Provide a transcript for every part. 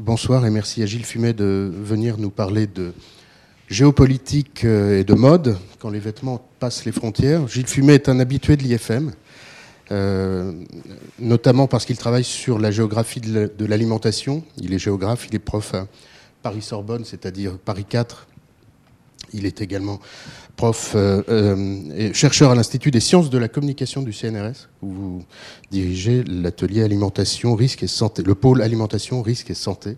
Bonsoir et merci à Gilles Fumet de venir nous parler de géopolitique et de mode quand les vêtements passent les frontières. Gilles Fumet est un habitué de l'IFM, notamment parce qu'il travaille sur la géographie de l'alimentation. Il est géographe, il est prof à Paris-Sorbonne, c'est-à-dire Paris 4 il est également prof euh, euh, et chercheur à l'Institut des sciences de la communication du CNRS, où vous dirigez l'atelier alimentation, risque et santé, le pôle alimentation, risque et santé.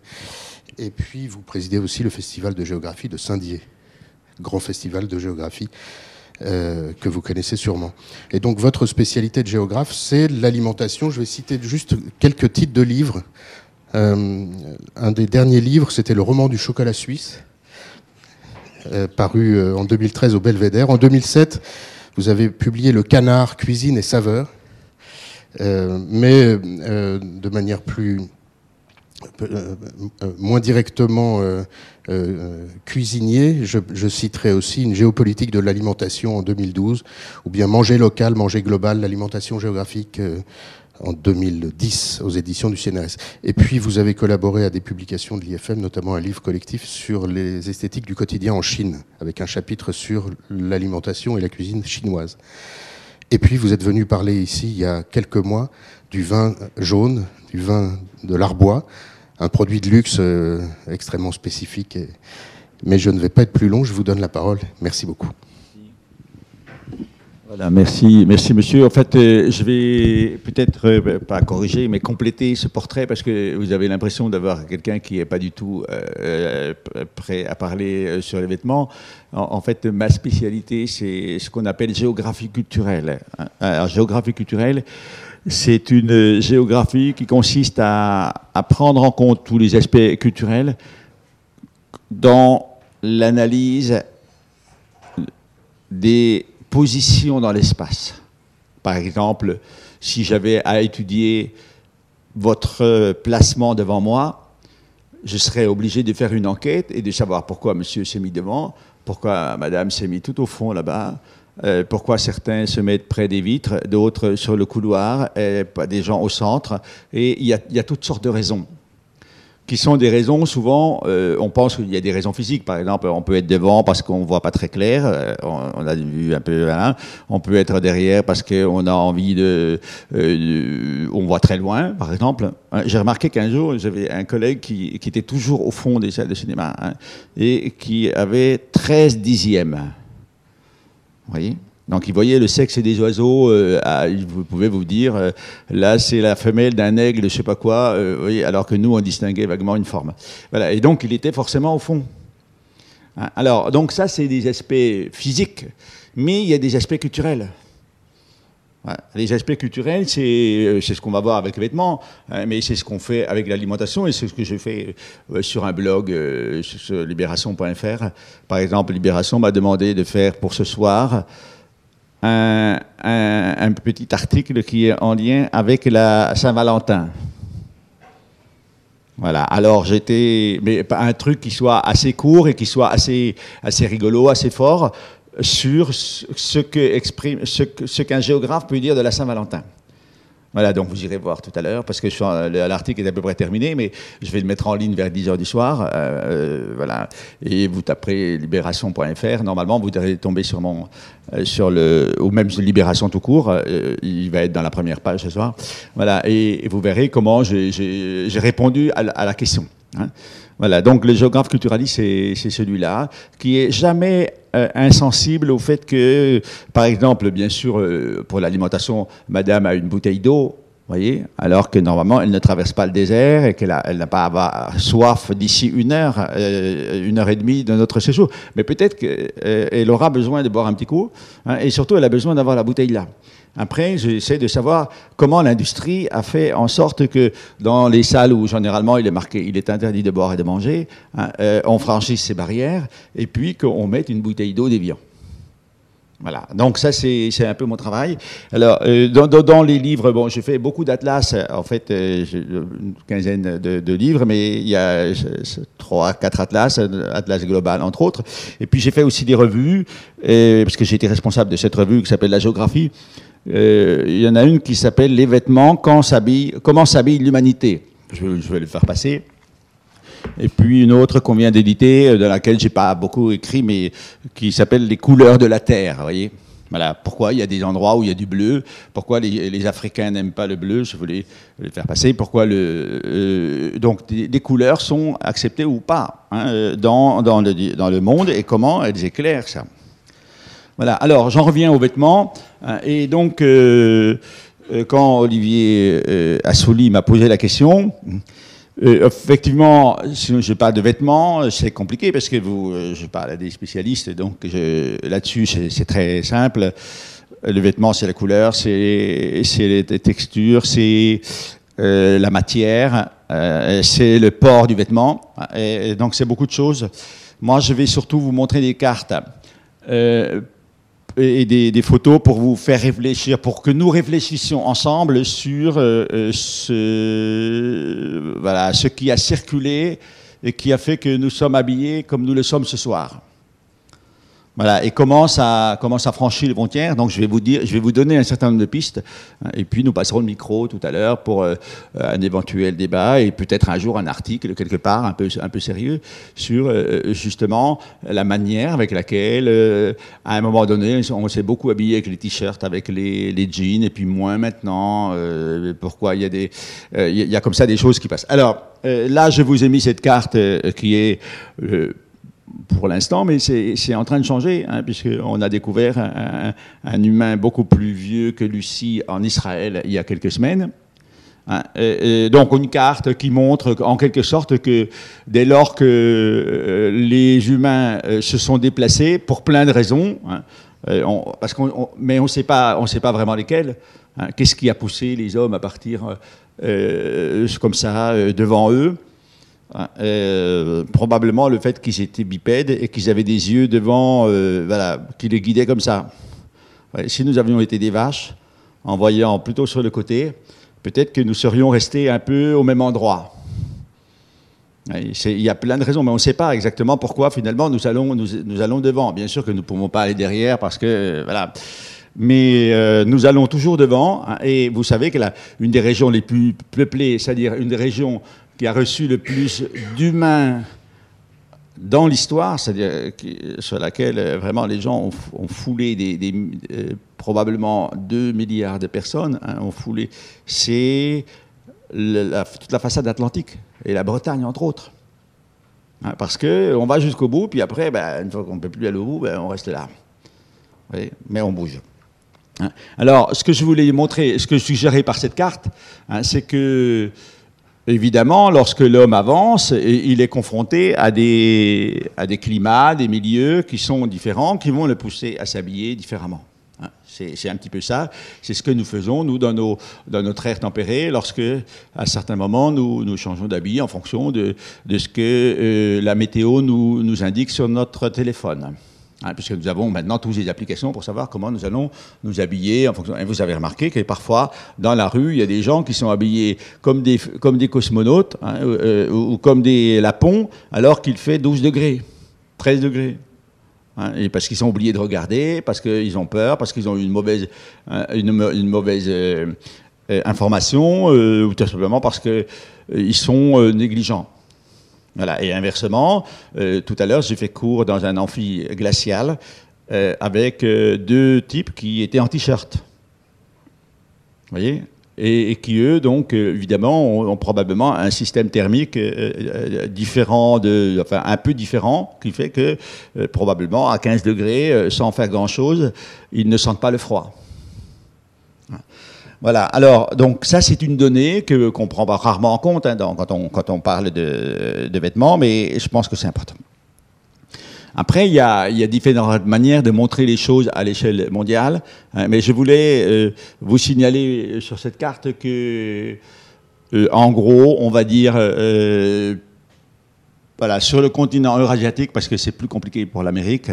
Et puis vous présidez aussi le festival de géographie de Saint-Dié, grand festival de géographie euh, que vous connaissez sûrement. Et donc votre spécialité de géographe, c'est l'alimentation. Je vais citer juste quelques titres de livres. un des derniers livres, c'était le roman du chocolat suisse euh, paru euh, en 2013 au Belvédère. En 2007, vous avez publié Le Canard, cuisine et saveur, euh, mais de manière plus moins directement cuisinier. Je, citerai aussi une géopolitique de l'alimentation en 2012, ou bien manger local, manger global, l'alimentation géographique en 2010 aux éditions du CNRS. Et puis vous avez collaboré à des publications de l'IFM, notamment un livre collectif sur les esthétiques du quotidien en Chine, avec un chapitre sur l'alimentation et la cuisine chinoise. Et puis vous êtes venu parler ici il y a quelques mois du vin jaune, du vin de l'Arbois, un produit de luxe euh, extrêmement spécifique. Mais je ne vais pas être plus long, je vous donne la parole. Merci beaucoup. Voilà, merci, merci monsieur. En fait, euh, je vais peut-être euh, pas corriger, mais compléter ce portrait parce que vous avez l'impression d'avoir quelqu'un qui n'est pas du tout euh, prêt à parler sur les vêtements. En, fait, ma spécialité, c'est ce qu'on appelle géographie culturelle. Alors, géographie culturelle, c'est une géographie qui consiste à prendre en compte tous les aspects culturels dans l'analyse des position dans l'espace. Par exemple, si j'avais à étudier votre placement devant moi, je serais obligé de faire une enquête et de savoir pourquoi monsieur s'est mis devant, pourquoi madame s'est mis tout au fond là-bas, euh, pourquoi certains se mettent près des vitres, d'autres sur le couloir, des gens au centre. Et il y a toutes sortes de raisons qui sont des raisons, souvent, euh, on pense qu'il y a des raisons physiques. Par exemple, on peut être devant parce qu'on ne voit pas très clair, euh, on, a vu un peu, hein. on peut être derrière parce qu'on a envie euh, de, On voit très loin, par exemple. Hein, j'ai remarqué qu'un jour, j'avais un collègue qui, qui, était toujours au fond des salles de cinéma hein, et qui avait 13 dixièmes. Vous voyez? Donc il voyait le sexe des oiseaux, euh, vous pouvez vous dire, euh, là c'est la femelle d'un aigle, je sais pas quoi, euh, alors que nous on distinguait vaguement une forme. Voilà, et donc il était forcément au fond. Hein, alors, donc ça c'est des aspects physiques, mais il y a des aspects culturels. Les aspects culturels, c'est ce qu'on va voir avec les vêtements, hein, mais c'est ce qu'on fait avec l'alimentation et c'est ce que je fais sur un blog sur libération.fr. Par exemple, Libération m'a demandé de faire pour ce soir un, petit article qui est en lien avec la Saint-Valentin. Voilà. Alors j'étais, mais un truc qui soit assez court et qui soit assez, assez rigolo, assez fort sur ce ce qu'un géographe peut dire de la Saint-Valentin. Voilà, donc vous irez voir tout à l'heure, parce que l'article est à peu près terminé, mais je vais le mettre en ligne vers 10h du soir. Euh, euh, voilà. Et vous taperez libération.fr. Normalement, vous devez tomber sur mon. Euh, sur le, ou même sur Libération tout court. il va être dans la première page ce soir. Voilà. Et, vous verrez comment j'ai répondu à, la question. Hein. Voilà, donc le géographe culturaliste, c'est celui-là, qui est jamais euh, insensible au fait que, par exemple, bien sûr, euh, pour l'alimentation, madame a une bouteille d'eau, voyez, alors que normalement, elle ne traverse pas le désert et qu'elle n'a pas avoir soif d'ici une heure, euh, une heure et demie de notre séjour. Mais peut-être qu'elle aura besoin de boire un petit coup, hein, et surtout, elle a besoin d'avoir la bouteille là. Après, j'essaie de savoir comment l'industrie a fait en sorte que dans les salles où généralement il est interdit de boire et de manger, hein, euh, on franchisse ces barrières et puis qu'on mette une bouteille d'eau d'évian. Voilà, donc ça c'est un peu mon travail. Alors, euh, dans, les livres, bon, j'ai fait beaucoup d'atlas, en fait, euh, une quinzaine de, livres, mais il y a trois, quatre atlas, atlas global entre autres. Et puis j'ai fait aussi des revues, parce que j'ai été responsable de cette revue qui s'appelle La Géographie. Euh, il y en a une qui s'appelle Les vêtements, quand comment s'habille l'humanité. Je, vais le faire passer. et puis une autre qu'on vient d'éditer, dans laquelle j'ai pas beaucoup écrit, mais qui s'appelle Les couleurs de la terre. Voyez voilà, pourquoi il y a des endroits où il y a du bleu, pourquoi les, Africains n'aiment pas le bleu, je voulais le faire passer, pourquoi le... donc des, couleurs sont acceptées ou pas hein, dans, dans, le, dans le monde et comment elles éclairent ça. Voilà, alors j'en reviens aux vêtements, hein, et donc euh, quand Olivier euh, Assouli m'a posé la question, euh, effectivement, si je pas de vêtements, c'est compliqué parce que vous, je parle à des spécialistes, donc là-dessus c'est très simple. Le vêtement, c'est la couleur, c'est les textures, c'est la matière, c'est le port du vêtement. Et, donc c'est beaucoup de choses. Moi, je vais surtout vous montrer des cartes et des, photos pour vous faire réfléchir, pour que nous réfléchissions ensemble sur euh, euh, ce, voilà, ce qui a circulé et qui a fait que nous sommes habillés comme nous le sommes ce soir. Voilà, et comment ça franchit les frontières. Donc, je vais vous dire, je vais vous donner un certain nombre de pistes, hein, et puis nous passerons le micro tout à l'heure pour euh, un éventuel débat et peut-être un jour un article quelque part un peu, un peu sérieux sur euh, justement la manière avec laquelle, euh, à un moment donné, on s'est beaucoup habillé avec les t-shirts, avec les, jeans, et puis moins maintenant. pourquoi il y a comme ça des choses qui passent. Alors là, je vous ai mis cette carte qui est pour l'instant, mais c'est en train de changer, hein, puisqu'on a découvert un, humain beaucoup plus vieux que Lucie en Israël il y a quelques semaines. Hein. donc une carte qui montre en quelque sorte que dès lors que euh, les humains euh, se sont déplacés pour plein de raisons, hein, euh, parce qu'on, mais on ne sait pas, on vraiment lesquelles. Qu'est-ce qui a poussé les hommes à partir comme ça devant eux? Hein, euh, probablement le fait qu'ils étaient bipèdes et qu'ils avaient des yeux devant, euh, voilà, qui les guidaient comme ça. si nous avions été des vaches, en voyant plutôt sur le côté, peut-être que nous serions restés un peu au même endroit. Il y a plein de raisons, mais on ne sait pas exactement pourquoi finalement nous allons, nous, allons devant. Bien sûr que nous ne pouvons pas aller derrière parce que, euh, voilà. Mais nous allons toujours devant. Hein, et vous savez que la, une des régions les plus peuplées, c'est-à-dire une des régions qui a reçu le plus d'humains dans l'histoire, c'est-à-dire sur laquelle euh, vraiment les gens ont, foulé des, euh, probablement 2 milliards de personnes, hein, ont foulé, c'est toute la façade atlantique et la Bretagne entre autres. Hein, parce qu'on va jusqu'au bout, puis après, ben, une fois qu'on ne peut plus aller au bout, ben, on reste là. mais on bouge. Hein. Alors, ce que je voulais montrer, ce que je suggérais par cette carte, c'est que Évidemment, lorsque l'homme avance, il est confronté à des, à des climats, des milieux qui sont différents, qui vont le pousser à s'habiller différemment. Hein, c'est un petit peu ça. C'est ce que nous faisons, nous, dans, nos, dans notre air tempéré, lorsque, à certains moments, nous, nous changeons d'habit en fonction de, de, ce que euh, la météo nous, nous indique sur notre téléphone. Hein, puisque nous avons maintenant toutes les applications pour savoir comment nous allons nous habiller en fonction. Et vous avez remarqué que parfois, dans la rue, il y a des gens qui sont habillés comme des, comme des cosmonautes hein, euh, ou, comme des lapons, alors qu'il fait 12 degrés, 13 degrés. Hein, et parce qu'ils ont oublié de regarder, parce qu'ils ont peur, parce qu'ils ont eu une mauvaise, une, mauvaise euh, euh, information, ou tout simplement parce qu'ils sont négligents. Et inversement, euh, tout à l'heure, j'ai fait cours dans un amphi glacial euh, avec euh, deux types qui étaient en t-shirt. Voyez? Et, qui, eux, donc, évidemment, ont, probablement un système thermique différent, enfin, un peu différent, qui fait que, probablement, à 15 degrés, sans faire grand-chose, ils ne sentent pas le froid. Voilà. Alors, donc ça, c'est une donnée que qu'on prend rarement en compte hein, quand, on, quand on parle de, vêtements, mais je pense que c'est important. Après, il y, a, il y, a, différentes manières de montrer les choses à l'échelle mondiale, hein, mais je voulais euh, vous signaler sur cette carte que, euh, en gros, on va dire, euh, voilà, sur le continent eurasiatique, parce que c'est plus compliqué pour l'Amérique,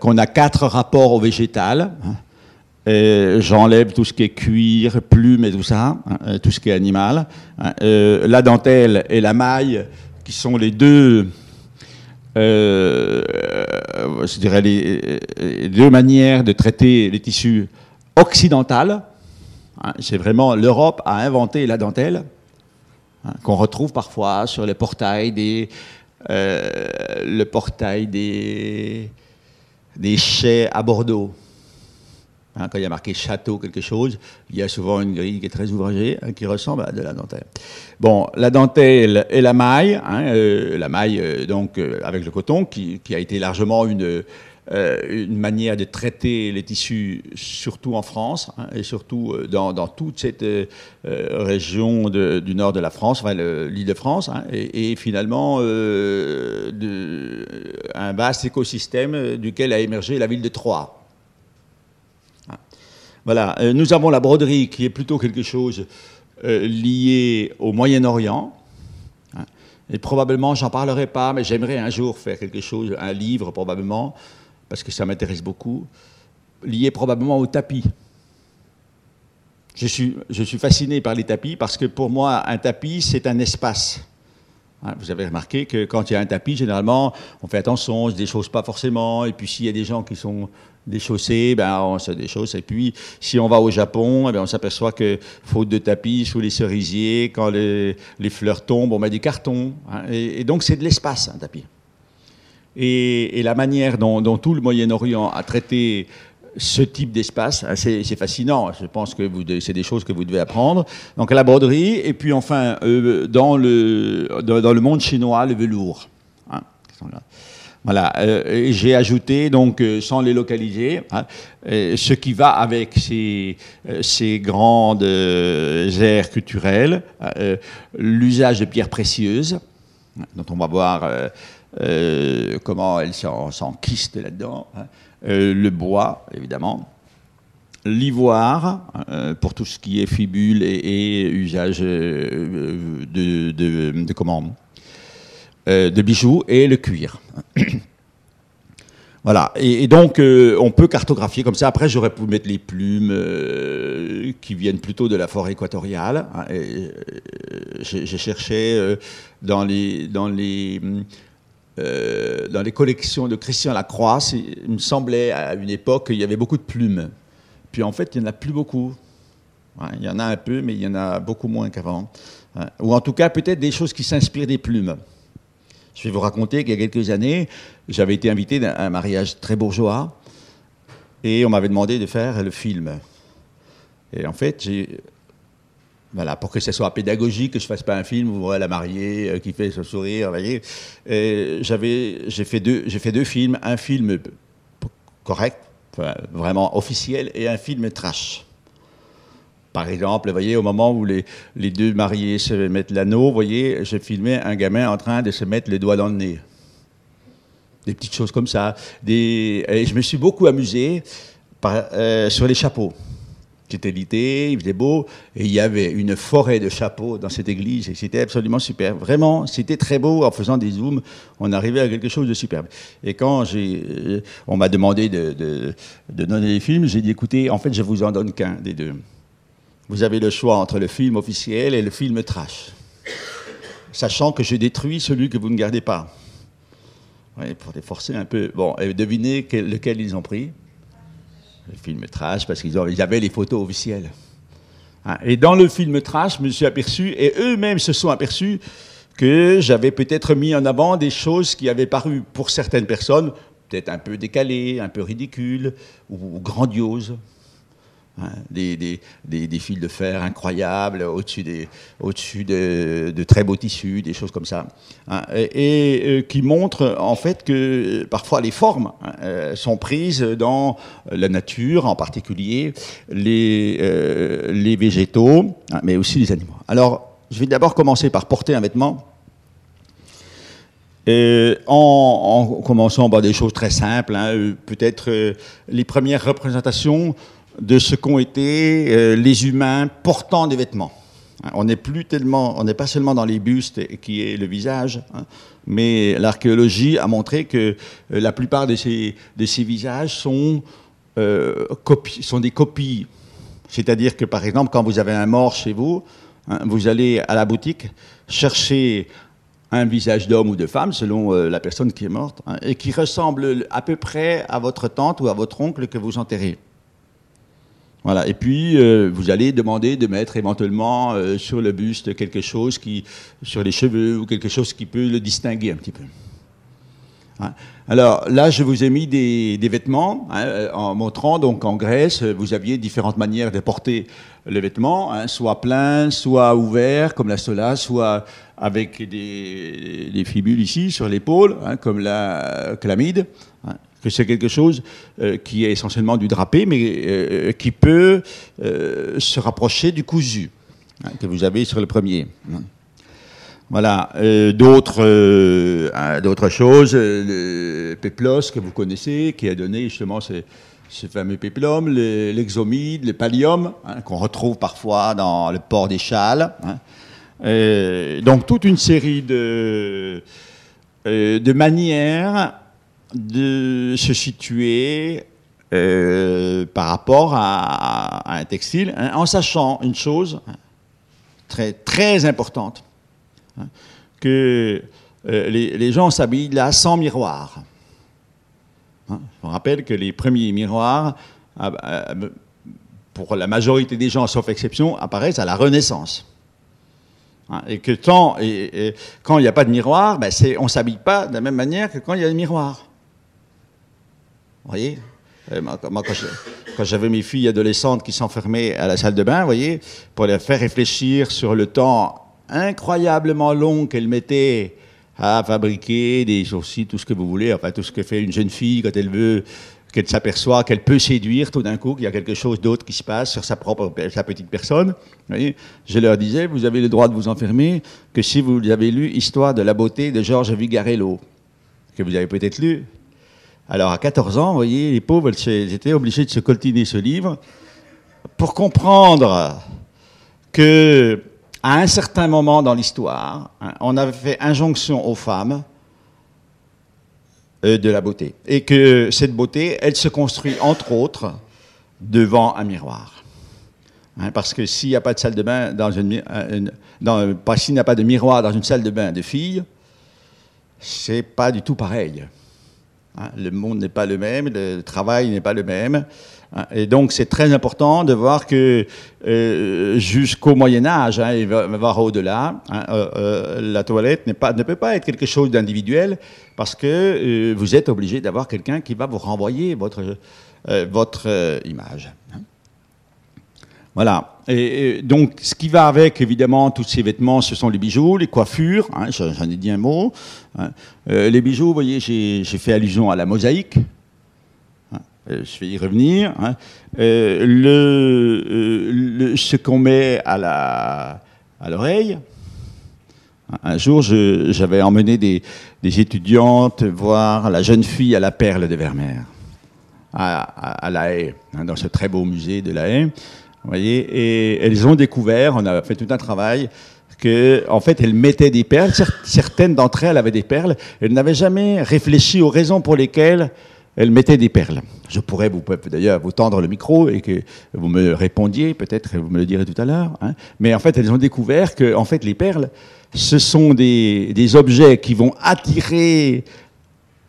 qu'on a quatre rapports au végétal. Hein, J'enlève tout ce qui est cuir, plumes et tout ça, hein, euh, tout ce qui est animal. Hein. Euh, la dentelle et la maille, qui sont les deux, euh, je dirais les, deux manières de traiter les tissus occidentales. Hein. C'est vraiment l'Europe a inventé la dentelle. qu'on retrouve parfois sur le portail des, le portail des, des chais à Bordeaux. Hein, quand il y a marqué château quelque chose, il y a souvent une grille qui est très ouvragée, hein, qui ressemble à de la dentelle. Bon, la dentelle et la maille, hein, euh, la maille euh, donc euh, avec le coton, qui, a été largement une, manière de traiter les tissus, surtout en France, et surtout dans, toute cette région du nord de la France, l'île de France, et, finalement un vaste écosystème duquel a émergé la ville de Troyes. Voilà, euh, nous avons la broderie qui est plutôt quelque chose euh, lié au Moyen-Orient. Hein. Et probablement, j'en parlerai pas, mais j'aimerais un jour faire quelque chose, un livre probablement, parce que ça m'intéresse beaucoup, lié probablement au tapis. Je suis, je suis fasciné par les tapis parce que pour moi, un tapis, c'est un espace. Hein, vous avez remarqué que quand il y a un tapis, généralement, on fait attention, on ne se déchausse pas forcément. Et puis s'il y a des gens qui sont déchaussés, ben, on se déchausse. Et puis si on va au Japon, eh ben, on s'aperçoit que faute de tapis sous les cerisiers, quand les, fleurs tombent, on met du carton. Hein. et, donc c'est de l'espace, un tapis. Et, la manière dont, tout le Moyen-Orient a traité ce type d'espace. Hein, c'est fascinant. Je pense que c'est des choses que vous devez apprendre. Donc la broderie, et puis enfin euh, dans, le, dans, le monde chinois, le velours. Hein, voilà. Euh, j'ai ajouté donc euh, sans les localiser, hein, ce qui va avec ces, grandes aires culturelles, l'usage de pierres précieuses, dont on va voir comment elles s'enquistent là-dedans. Euh, le bois, évidemment, l'ivoire, euh, pour tout ce qui est fibule et, usage euh, de, de, de bijoux, et le cuir. Voilà, et, donc on peut cartographier comme ça. Après, j'aurais pu mettre les plumes qui viennent plutôt de la forêt équatoriale. Hein, j'ai cherché dans les, dans les euh, dans les collections de Christian Lacroix, il me semblait à une époque qu'il y avait beaucoup de plumes. Puis en fait, il n'y en a plus beaucoup. il y en a un peu, mais il y en a beaucoup moins qu'avant. Ou en tout cas, peut-être des choses qui s'inspirent des plumes. Je vais vous raconter qu'il y a quelques années, j'avais été invité à un mariage très bourgeois et on m'avait demandé de faire le film. Et en fait, j'ai voilà, pour que ce soit pédagogique, que je fasse pas un film où la mariée euh, qui fait ce sourire, vous voyez. J'avais, j'ai fait deux, j'ai fait deux films, un film correct, vraiment officiel, et un film trash. Par exemple, vous voyez, au moment où les, deux mariés se mettent l'anneau, vous voyez, je filmais un gamin en train de se mettre les doigts dans le nez. Des petites choses comme ça. Et je me suis beaucoup amusé euh, sur les chapeaux. C'était l'été, il faisait beau, et il y avait une forêt de chapeaux dans cette église, et c'était absolument super. Vraiment, c'était très beau. En faisant des zooms, on arrivait à quelque chose de superbe. Et quand euh, on m'a demandé de, de, donner des films, j'ai dit écoutez, en fait, je vous en donne qu'un des deux. Vous avez le choix entre le film officiel et le film trash. Sachant que je détruis celui que vous ne gardez pas. Oui, pour les forcer un peu. Bon, et devinez lequel ils ont pris? Le film trash, parce qu'ils avaient les photos officielles. Hein, et dans le film trash, je me suis aperçu, et eux-mêmes se sont aperçus, que j'avais peut-être mis en avant des choses qui avaient paru pour certaines personnes peut-être un peu décalées, un peu ridicules ou grandioses. Hein, des, des, fils de fer incroyables au-dessus, au de, de, très beaux tissus, des choses comme ça, hein, et, euh, qui montrent en fait que parfois les formes hein, euh, sont prises dans la nature, en particulier les, euh, les végétaux, mais aussi les animaux. Alors, je vais d'abord commencer par porter un vêtement. en, en, commençant par des choses très simples, peut-être les premières représentations de ce qu'ont été euh, les humains portant des vêtements. On n'est plus tellement, on n'est pas seulement dans les bustes qui est le visage, hein, mais l'archéologie a montré que euh, la plupart de ces, visages sont, euh, sont des copies. C'est-à-dire que par exemple, quand vous avez un mort chez vous, hein, vous allez à la boutique chercher un visage d'homme ou de femme, selon la personne qui est morte, hein, et qui ressemble à peu près à votre tante ou à votre oncle que vous enterrez. Voilà. Et puis, euh, vous allez demander de mettre éventuellement euh, sur le buste quelque chose qui, sur les cheveux ou quelque chose qui peut le distinguer un petit peu. Hein. Alors là, je vous ai mis des, vêtements hein, euh, en montrant donc en Grèce, vous aviez différentes manières de porter le vêtement, hein, soit plein, soit ouvert comme la sola, soit avec des, des fibules ici sur l'épaule, comme la chlamide que c'est quelque chose euh, qui est essentiellement du drapé, mais euh, qui peut euh, se rapprocher du cousu hein, que vous avez sur le premier. Hein. Voilà, d'autres hein, d'autres choses, le péplos que vous connaissez, qui a donné justement ce, fameux péplum, l'exomide, le, pallium, qu'on retrouve parfois dans le port des châles. donc toute une série de, de manières de se situer euh, par rapport à, un textile, hein, en sachant une chose très, très importante, hein, que euh, les, gens s'habillent là sans miroir. Hein, je vous rappelle que les premiers miroirs, ah, bah, pour la majorité des gens, sauf exception, apparaissent à la Renaissance. Et que tant, et, quand il n'y a pas de miroir, ben on ne s'habille pas de la même manière que quand il y a des miroirs. Voyez euh, moi, quand j'avais mes filles adolescentes qui s'enfermaient à la salle de bain, voyez, pour les faire réfléchir sur le temps incroyablement long qu'elles mettaient à fabriquer des sourcils, tout ce que vous voulez, enfin tout ce que fait une jeune fille quand elle veut, qu'elle s'aperçoit qu'elle peut séduire tout d'un coup, qu'il y a quelque chose d'autre qui se passe sur sa propre, sa petite personne. Voyez, je leur disais, vous avez le droit de vous enfermer que si vous avez lu Histoire de la beauté de Georges Vigarello, que vous avez peut-être lu, alors à 14 ans, vous voyez, les pauvres, elles étaient obligées de se coltiner ce livre pour comprendre que à un certain moment dans l'histoire, hein, on avait fait injonction aux femmes euh, de la beauté. Et que cette beauté, elle se construit entre autres devant un miroir. Hein, parce que s'il n'y a pas de salle de bain dans une, dans, s'il n'y a pas de miroir dans une salle de bain de filles, c'est pas du tout pareil. Hein, le monde n'est pas le même, le travail n'est pas le même. Hein, et donc c'est très important de voir que euh, jusqu'au Moyen Âge, hein, au-delà, euh, euh, la toilette ne peut pas être quelque chose d'individuel parce que vous êtes obligé d'avoir quelqu'un qui va vous renvoyer votre, votre image. Voilà. Et, donc, ce qui va avec, évidemment, tous ces vêtements, ce sont les bijoux, les coiffures. Hein, J'en ai dit un mot. Hein. Euh, les bijoux, vous voyez, j'ai fait allusion à la mosaïque. Hein. Euh, je vais y revenir. Euh, ce qu'on met à l'oreille. À un jour, j'avais emmené des, étudiantes voir la jeune fille à la perle de Vermeer, à La Haye, dans ce très beau musée de La Haye voyez, et elles ont découvert, on a fait tout un travail, que, en fait, elles mettaient des perles. Certaines d'entre elles avaient des perles. Elles n'avaient jamais réfléchi aux raisons pour lesquelles elles mettaient des perles. Je pourrais d'ailleurs vous tendre le micro et que vous me répondiez, peut-être, vous me le direz tout à l'heure. Hein. Mais en fait, elles ont découvert que, en fait, les perles, ce sont des, des objets qui vont attirer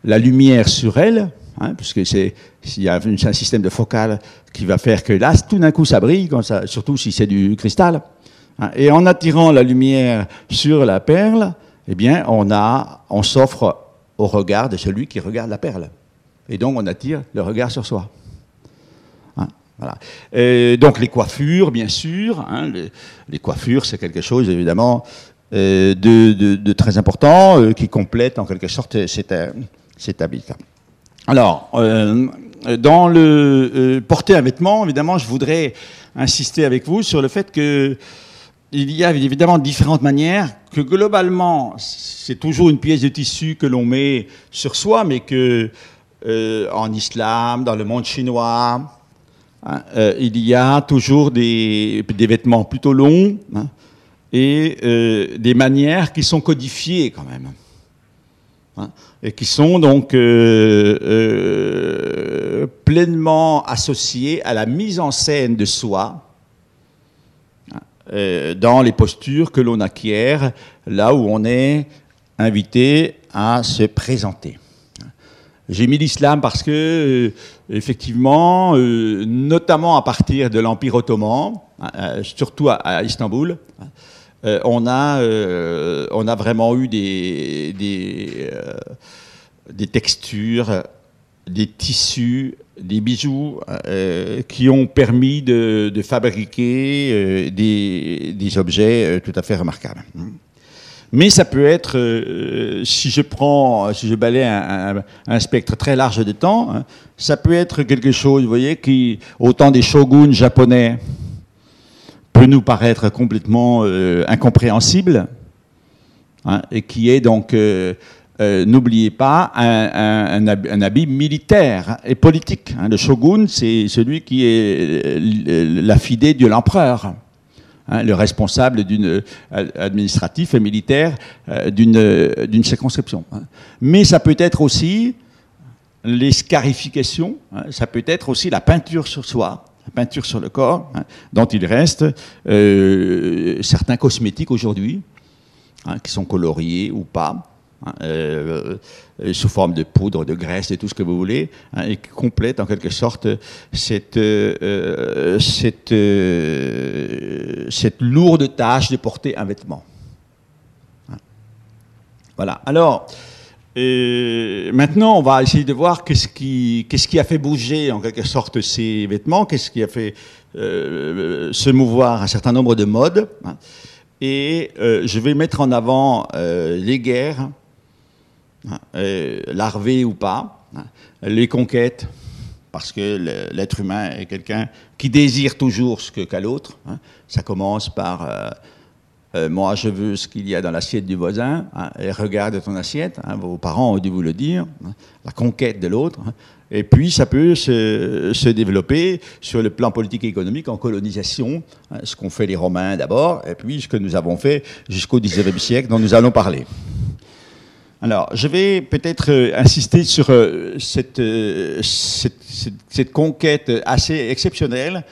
la lumière sur elles, hein, puisque c'est s'il y a un système de focale qui va faire que là, tout d'un coup, ça brille, surtout si c'est du cristal. Hein. Et en attirant la lumière sur la perle, eh bien, on, on s'offre au regard de celui qui regarde la perle. Et donc, on attire le regard sur soi. Hein, voilà. Donc, les coiffures, bien sûr. Hein, les, coiffures, c'est quelque chose, évidemment, euh, de, très important, euh, qui complète en quelque sorte cet, cet habitat. Alors, euh, dans le euh, porter un vêtement, évidemment, je voudrais insister avec vous sur le fait que il y a évidemment différentes manières, que globalement, c'est toujours une pièce de tissu que l'on met sur soi, mais que euh, en islam, dans le monde chinois, hein, il y a toujours des, des vêtements plutôt longs hein, et des manières qui sont codifiées quand même. Hein, et qui sont donc euh, euh, pleinement associés à la mise en scène de soi hein, euh, dans les postures que l'on acquiert là où on est invité à se présenter. J'ai mis l'islam parce que, effectivement, notamment à partir de l'Empire ottoman, surtout à, Istanbul, on, a, on a vraiment eu des, des, des textures, des tissus des bijoux euh, qui ont permis de, fabriquer euh, des, objets euh, tout à fait remarquables. Mais ça peut être, si je prends, si je balaye un, spectre très large de temps, hein, ça peut être quelque chose, vous voyez, qui, au temps des shoguns japonais, peut nous paraître complètement incompréhensible, hein, et qui est donc euh, n'oubliez pas, un, habit militaire et politique. Hein. Le shogun, c'est celui qui est euh, la fidée de l'empereur. Hein, le responsable euh, administratif et militaire d'une circonscription. Mais ça peut être aussi les scarifications, ça peut être aussi la peinture sur soi, la peinture sur le corps, dont il reste certains cosmétiques aujourd'hui, qui sont coloriés ou pas, Hein, euh, euh, sous forme de poudre, de graisse, et tout ce que vous voulez, hein, et qui complète en quelque sorte cette, euh, lourde tâche de porter un vêtement. Hein. Voilà. Alors, maintenant, on va essayer de voir qu'est-ce qui, a fait bouger en quelque sorte ces vêtements, qu'est-ce qui a fait se mouvoir un certain nombre de modes. Et je vais mettre en avant les guerres, Hein, larvé ou pas, hein, les conquêtes, parce que l'être humain est quelqu'un qui désire toujours ce qu'à l'autre. Hein. Ça commence par euh, moi je veux ce qu'il y a dans l'assiette du voisin, et regarde ton assiette, vos parents ont dû vous le dire, la conquête de l'autre. Et puis ça peut se, se, développer sur le plan politique et économique en colonisation, ce qu'ont fait les Romains d'abord, et puis ce que nous avons fait jusqu'au XIXe siècle dont nous allons parler. Alors, je vais peut-être euh, insister sur euh, cette, cette, conquête assez exceptionnelle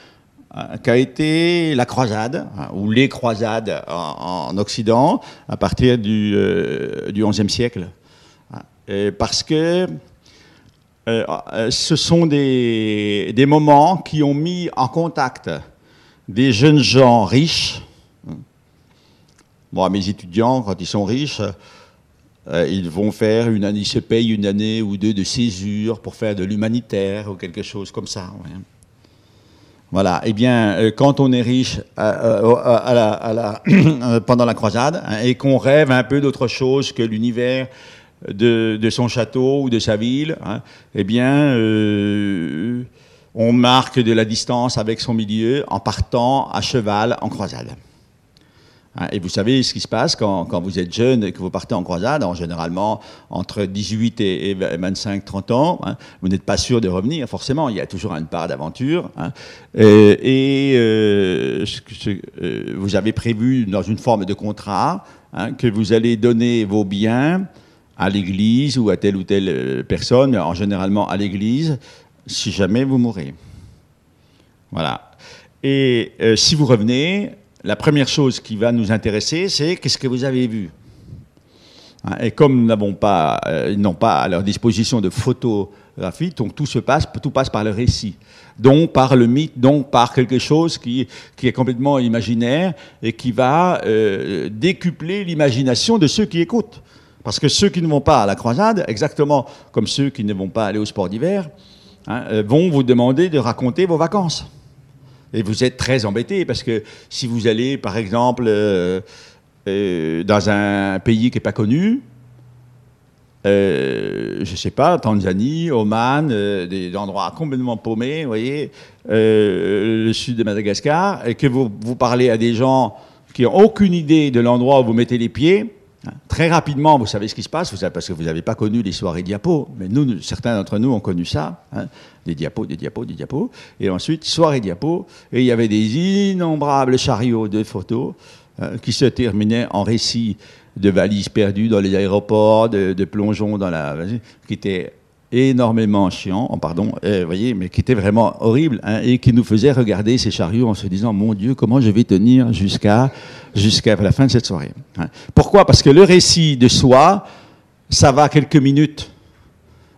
qu'a été la croisade, hein, ou les croisades en, Occident, à partir du, XIe siècle. parce que ce sont des, moments qui ont mis en contact des jeunes gens riches. Moi, mes étudiants, quand ils sont riches, euh, ils vont faire une année, se payent une année ou deux de césure pour faire de l'humanitaire ou quelque chose comme ça. Voilà. Eh bien, euh, quand on est riche euh, pendant la croisade hein, et qu'on rêve un peu d'autre chose que l'univers de, son château ou de sa ville, hein, eh bien, on marque de la distance avec son milieu en partant à cheval en croisade. Hein, et vous savez ce qui se passe quand, vous êtes jeune et que vous partez en croisade, en généralement entre 18 et, 25, 30 ans, hein, vous n'êtes pas sûr de revenir, forcément, il y a toujours une part d'aventure. Hein, et, euh, euh, vous avez prévu dans une forme de contrat que vous allez donner vos biens à l'église ou à telle ou telle euh, personne, en généralement à l'église, si jamais vous mourrez. Voilà. Et si vous revenez, la première chose qui va nous intéresser, c'est qu'est-ce que vous avez vu hein, Et comme n'avons pas, euh, ils n'ont pas à leur disposition de photographie, donc tout se passe, tout passe par le récit, donc par le mythe, donc par quelque chose qui, qui est complètement imaginaire et qui va euh, décupler l'imagination de ceux qui écoutent. Parce que ceux qui ne vont pas à la croisade, exactement comme ceux qui ne vont pas aller au sport d'hiver, hein, euh, vont vous demander de raconter vos vacances. Et vous êtes très embêté parce que si vous allez, par exemple, euh, euh, dans un pays qui n'est pas connu, euh, je ne sais pas, Tanzanie, Oman, des endroits complètement paumés, vous voyez, le sud de Madagascar, et que vous, vous parlez à des gens qui n'ont aucune idée de l'endroit où vous mettez les pieds. Très rapidement, vous savez ce qui se passe, parce que vous n'avez pas connu les soirées diapos, mais certains d'entre nous ont connu ça, hein. des diapos, des diapos, des diapos, et ensuite soirée diapos, et il y avait des innombrables chariots de photos hein, qui se terminaient en récits de valises perdues dans les aéroports, de, de plongeons dans la, qui étaient énormément chiant, oh, pardon, euh, voyez, mais qui était vraiment horrible hein, et qui nous faisait regarder ces chariots en se disant mon Dieu, comment je vais tenir jusqu'à jusqu'à la fin de cette soirée. Hein. Pourquoi? Parce que le récit de soi, ça va quelques minutes.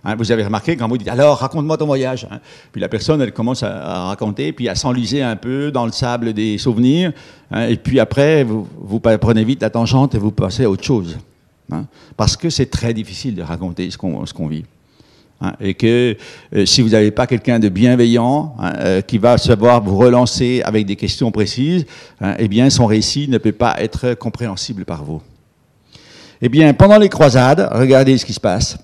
Hein, vous avez remarqué quand vous dites alors raconte-moi ton voyage. Puis la personne elle commence à, raconter, puis à s'enliser un peu dans le sable des souvenirs, et puis après vous, vous, prenez vite la tangente et vous passez à autre chose. parce que c'est très difficile de raconter ce qu'on vit. Et que euh, si vous n'avez pas quelqu'un de bienveillant euh, qui va savoir vous relancer avec des questions précises, eh bien son récit ne peut pas être compréhensible par vous. Eh bien, pendant les croisades, regardez ce qui se passe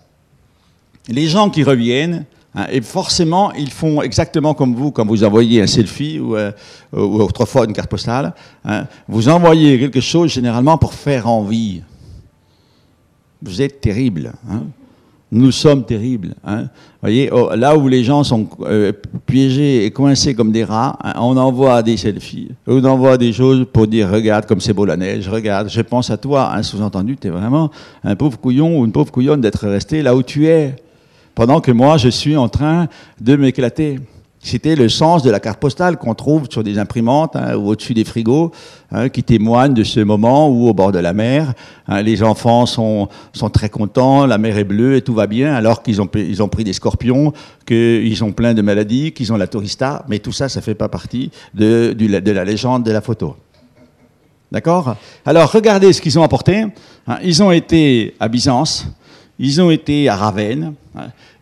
les gens qui reviennent, hein, et forcément, ils font exactement comme vous, quand vous envoyez un selfie ou, euh, autrefois une carte postale. Hein, vous envoyez quelque chose généralement pour faire envie. Vous êtes terrible. Hein. Nous sommes terribles. voyez, oh, là où les gens sont euh, piégés et coincés comme des rats, on envoie des selfies, on envoie des choses pour dire regarde comme c'est beau la neige, regarde, je pense à toi. Un sous-entendu, tu es vraiment un pauvre couillon ou une pauvre couillonne d'être resté là où tu es pendant que moi, je suis en train de m'éclater. C'était le sens de la carte postale qu'on trouve sur des imprimantes hein, ou au-dessus des frigos, hein, qui témoignent de ce moment où, au bord de la mer, hein, les enfants sont, très contents, la mer est bleue et tout va bien, alors qu'ils ont, ils ont pris des scorpions, qu'ils ont plein de maladies, qu'ils ont la tourista, mais tout ça, ça ne fait pas partie de, la légende de la photo. D'accord? Alors, regardez ce qu'ils ont apporté. Ils ont été à Byzance, ils ont été à Ravenne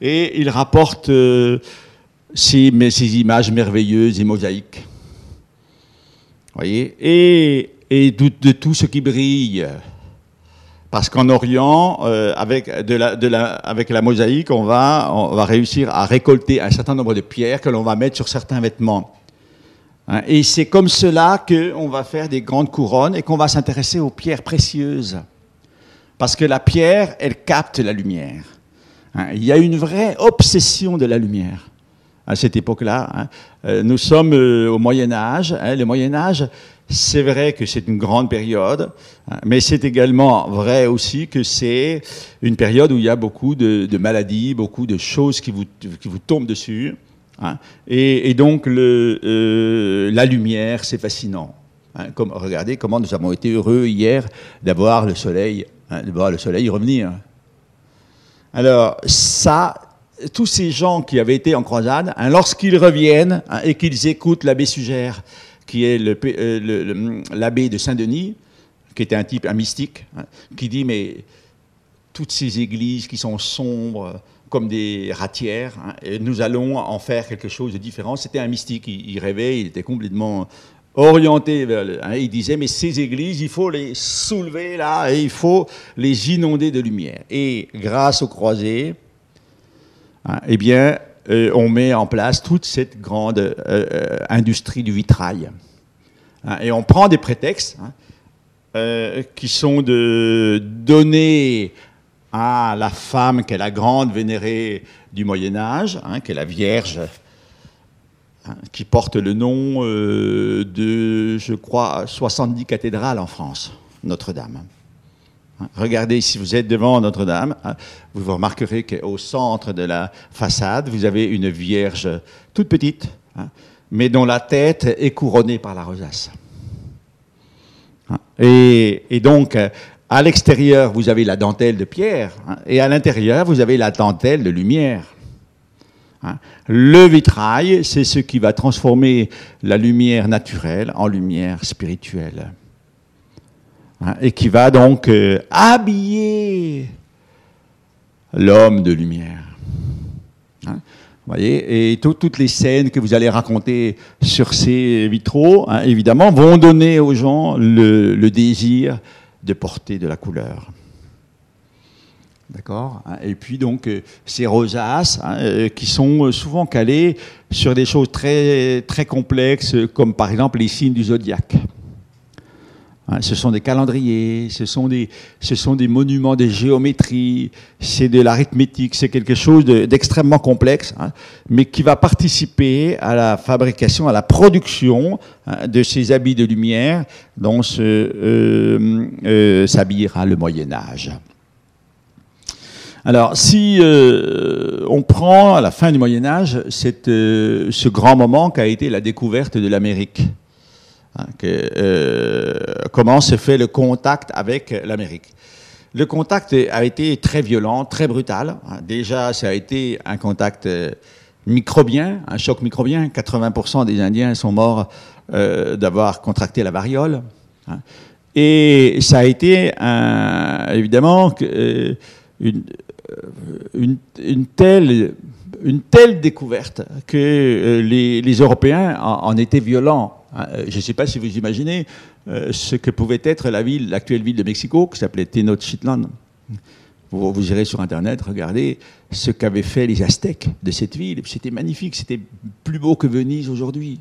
et ils rapportent euh, ces, images merveilleuses et mosaïques. Voyez? Et, de, tout ce qui brille. Parce qu'en Orient, euh, avec, la, mosaïque, on va, on va réussir à récolter un certain nombre de pierres que l'on va mettre sur certains vêtements. Hein, et c'est comme cela qu'on va faire des grandes couronnes et qu'on va s'intéresser aux pierres précieuses. Parce que la pierre, elle capte la lumière. Hein, il y a une vraie obsession de la lumière à cette époque-là. Hein. Euh, nous sommes euh, au Moyen Âge. Hein. Le Moyen Âge, c'est vrai que c'est une grande période, mais c'est également vrai aussi que c'est une période où il y a beaucoup de, maladies, beaucoup de choses qui vous, qui vous tombent dessus. Et, donc euh, la lumière, c'est fascinant. Comme, regardez comment nous avons été heureux hier d'avoir le soleil Hein, de voir le soleil revenir. Alors, ça, tous ces gens qui avaient été en croisade, hein, lorsqu'ils reviennent hein, et qu'ils écoutent l'abbé Sugère, qui est euh, l'abbé de Saint-Denis, qui était un type, un mystique, qui dit Mais toutes ces églises qui sont sombres, comme des ratières, nous allons en faire quelque chose de différent. C'était un mystique, il, il, rêvait, il était complètement orienté vers le, hein, il disait mais ces églises il faut les soulever là et il faut les inonder de lumière et grâce aux croisés hein, eh bien euh, on met en place toute cette grande euh, euh, industrie du vitrail hein, et on prend des prétextes qui sont de donner à la femme qui est la grande vénérée du Moyen Âge, qui est la Vierge Hein, qui porte le nom de, je crois, 70 cathédrales en France, Notre-Dame. Hein, regardez, si vous êtes devant Notre-Dame, hein, vous remarquerez qu'au centre de la façade, vous avez une Vierge toute petite, mais dont la tête est couronnée par la rosace. Et, et donc, à l'extérieur, vous avez la dentelle de pierre, et à l'intérieur, vous avez la dentelle de lumière. Hein. Le vitrail, c'est ce qui va transformer la lumière naturelle en lumière spirituelle. Hein, et qui va donc euh, habiller l'homme de lumière. Hein. Voyez, et toutes les scènes que vous allez raconter sur ces vitraux, évidemment, vont donner aux gens le désir de porter de la couleur. D'accord hein, Et puis donc euh, ces rosaces hein, euh, qui sont souvent calées sur des choses très, très complexes comme par exemple les signes du zodiaque. Hein, ce sont des calendriers, ce sont des, des monuments de géométrie, c'est de l'arithmétique, c'est quelque chose d'extrêmement complexe, mais qui va participer à la fabrication, à la production de ces habits de lumière dont s'habillera le Moyen Âge. Alors, si euh, on prend à la fin du Moyen Âge euh, ce grand moment qu'a été la découverte de l'Amérique, hein, euh, comment se fait le contact avec l'Amérique le contact a été très violent, très brutal. Déjà, ça a été un contact euh, microbien, un choc microbien. 80% des Indiens sont morts euh, d'avoir contracté la variole. Hein. Et ça a été évidemment une, telle, une telle découverte que les, Européens en, étaient violents. Hein. Je ne sais pas si vous imaginez ce que pouvait être la ville, l'actuelle ville de Mexico, qui s'appelait Tenochtitlan. Vous, irez sur Internet, regardez ce qu'avaient fait les Aztèques de cette ville. C'était magnifique, c'était plus beau que Venise aujourd'hui.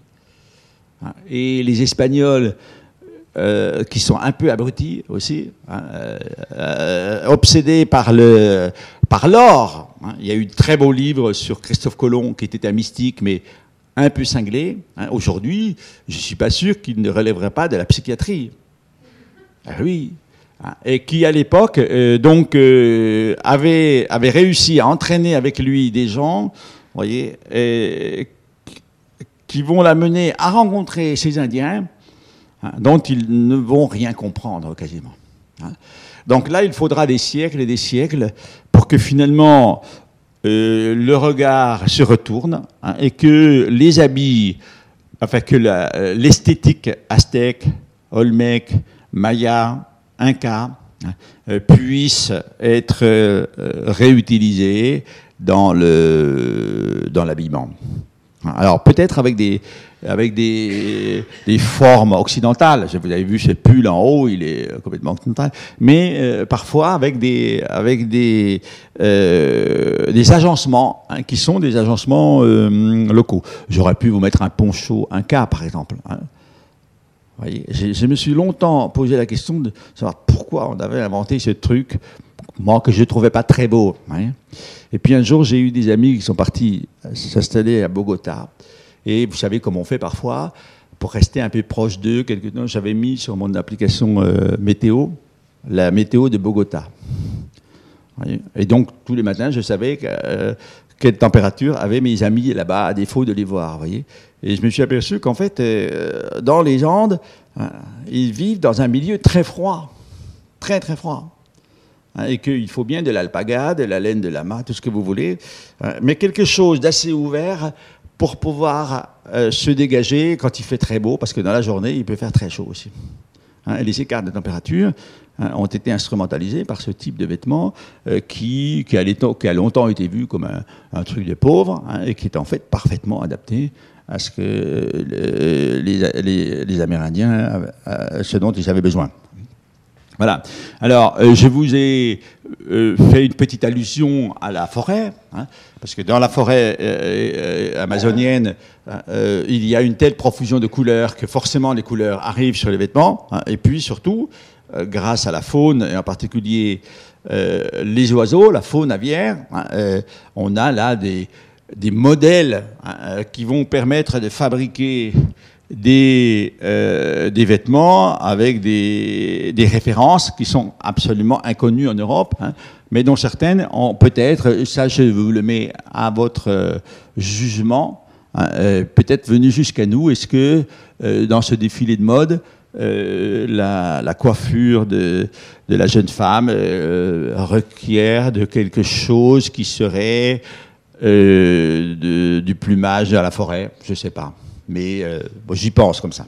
Hein, et les Espagnols, euh, qui sont un peu abrutis aussi, hein, euh, euh, obsédés par par l'or. Hein. Il y a eu de très beaux livres sur Christophe Colomb, qui était un mystique, mais un peu cinglé. Aujourd'hui, je ne suis pas sûr qu'il ne relèverait pas de la psychiatrie. Ah oui, Hein, et qui à l'époque euh, donc euh, avait, avait réussi à entraîner avec lui des gens, voyez, qui vont l'amener à rencontrer ces Indiens hein, dont ils ne vont rien comprendre quasiment. Hein. Donc là, il faudra des siècles et des siècles pour que finalement euh, le regard se retourne et que les habits, enfin que l'esthétique aztèque, olmec, maya, un cas euh, puisse être euh, réutilisé dans le dans l'habillement. Alors peut-être avec des avec des, formes occidentales. Vous avez vu ce pull en haut, il est complètement occidental. Mais euh, parfois avec des avec des des agencements hein, qui sont des agencements locaux. J'aurais pu vous mettre un poncho, un cas par exemple. Hein je, me suis longtemps posé la question de savoir pourquoi on avait inventé ce truc, moi que je ne trouvais pas très beau. Et puis un jour, j'ai eu des amis qui sont partis s'installer à Bogota. Et vous savez comment on fait parfois, pour rester un peu proche d'eux, quelque j'avais mis sur mon application euh, météo la météo de Bogota. Et donc, tous les matins, je savais euh, quelle température avaient mes amis là-bas, à défaut de les voir. Voyez et je me suis aperçu qu'en fait, euh, dans les Andes, euh, ils vivent dans un milieu très froid, très très froid. Hein, et qu'il faut bien de l'alpaga, de la laine de lama, tout ce que vous voulez, hein, mais quelque chose d'assez ouvert pour pouvoir euh, se dégager quand il fait très beau, parce que dans la journée, il peut faire très chaud aussi. Hein, les écarts de température ont été instrumentalisés par ce type de vêtements qui, qui, a, longtemps été vu comme un, truc de pauvre et qui est en fait parfaitement adapté à ce que les, les, Amérindiens, ce dont ils avaient besoin. Voilà. Alors, euh, je vous ai euh, fait une petite allusion à la forêt, hein, parce que dans la forêt euh, amazonienne, il y a une telle profusion de couleurs que forcément les couleurs arrivent sur les vêtements. Hein, et puis surtout, grâce à la faune, et en particulier les oiseaux, la faune aviaire, hein, on a là des, des modèles hein, qui vont permettre de fabriquer des, euh, des vêtements avec des, des, références qui sont absolument inconnues en Europe, hein, mais dont certaines ont peut-être, ça je vous le mets à votre euh, jugement, hein, euh, peut-être venu jusqu'à nous. Est-ce que dans ce défilé de mode, la, coiffure de, de, la jeune femme requiert de quelque chose qui serait du plumage à la forêt, je ne sais pas. Mais euh, j'y pense comme ça.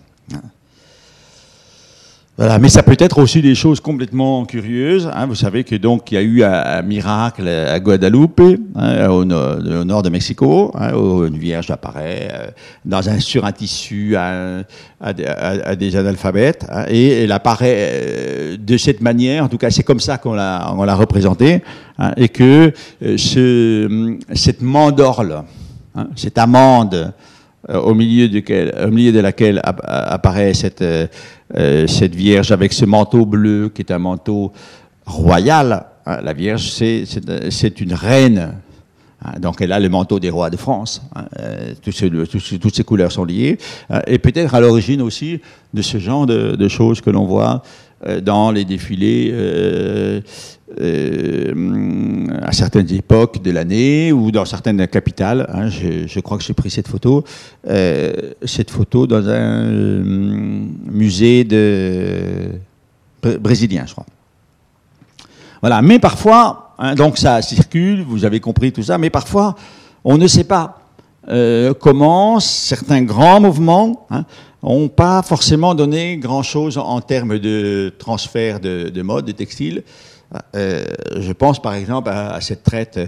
Voilà, mais ça peut être aussi des choses complètement curieuses. Hein. Vous savez que donc il y a eu un, miracle à Guadeloupe, hein, au, nord de Mexico, hein, où une vierge apparaît euh, sur un tissu à, des analphabètes, et elle apparaît euh, de cette manière. En tout cas, c'est comme ça qu'on l'a on représentée, et que ce, cette mandorle, cette amande au milieu, duquel, au milieu de laquelle apparaît cette euh, cette Vierge avec ce manteau bleu qui est un manteau royal. Hein, la Vierge, c'est une reine. Hein, donc elle a le manteau des rois de France. Hein, euh, toutes ces couleurs sont liées. et peut-être à l'origine aussi de ce genre de, choses que l'on voit euh, dans les défilés à certaines époques de l'année ou dans certaines capitales. je, crois que j'ai pris cette photo, cette photo dans un musée brésilien, je crois. Voilà, mais parfois, hein, donc ça circule, vous avez compris tout ça, mais parfois, on ne sait pas euh, comment certains grands mouvements n'ont pas forcément donné grand-chose en, termes de transfert de, de mode, de textile. Euh, je pense par exemple à, cette traite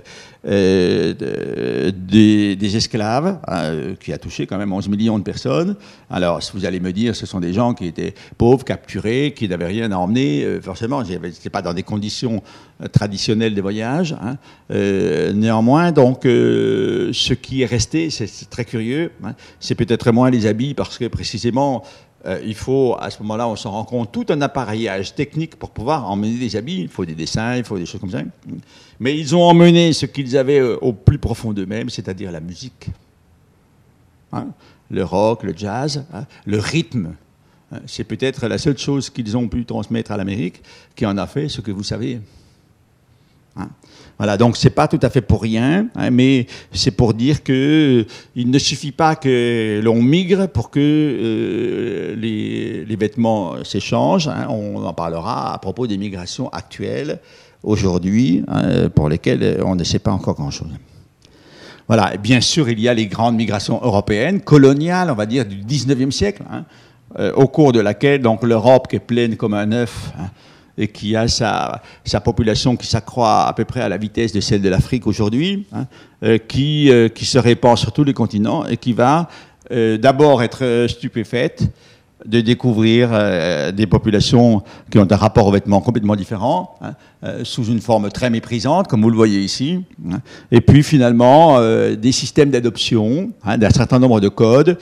euh, des, esclaves, hein, qui a touché quand même 11 millions de personnes. Alors, vous allez me dire, ce sont des gens qui étaient pauvres, capturés, qui n'avaient rien à emmener, euh, forcément, ce n'était pas dans des conditions traditionnelles de voyage. Hein. néanmoins, donc, ce qui est resté, c'est très curieux, hein, c'est peut-être moins les habits, parce que précisément, euh, il faut, à ce moment-là, on s'en rend compte, tout un appareillage technique pour pouvoir emmener des habits. Il faut des dessins, il faut des choses comme ça. Mais ils ont emmené ce qu'ils avaient euh, au plus profond d'eux-mêmes, c'est-à-dire la musique. Hein? le rock, le jazz, hein? le rythme. Hein? C'est peut-être la seule chose qu'ils ont pu transmettre à l'Amérique qui en a fait ce que vous savez. Voilà, donc c'est pas tout à fait pour rien, hein, mais c'est pour dire que euh, il ne suffit pas que l'on migre pour que euh, les, vêtements s'échangent. Hein. on en parlera à propos des migrations actuelles aujourd'hui, hein, pour lesquelles on ne sait pas encore grand-chose. Voilà, bien sûr, il y a les grandes migrations européennes, coloniales, on va dire, du 19e siècle, euh, au cours de laquelle donc l'Europe, qui est pleine comme un œuf, et qui a sa, sa population qui s'accroît à peu près à la vitesse de celle de l'Afrique aujourd'hui, hein, euh, qui, euh, qui se répand sur tous les continents et qui va euh, d'abord être stupéfaite de découvrir euh, des populations qui ont un rapport aux vêtements complètement différent, hein, euh, sous une forme très méprisante, comme vous le voyez ici. Hein. et puis finalement, euh, des systèmes d'adoption hein, d'un certain nombre de codes,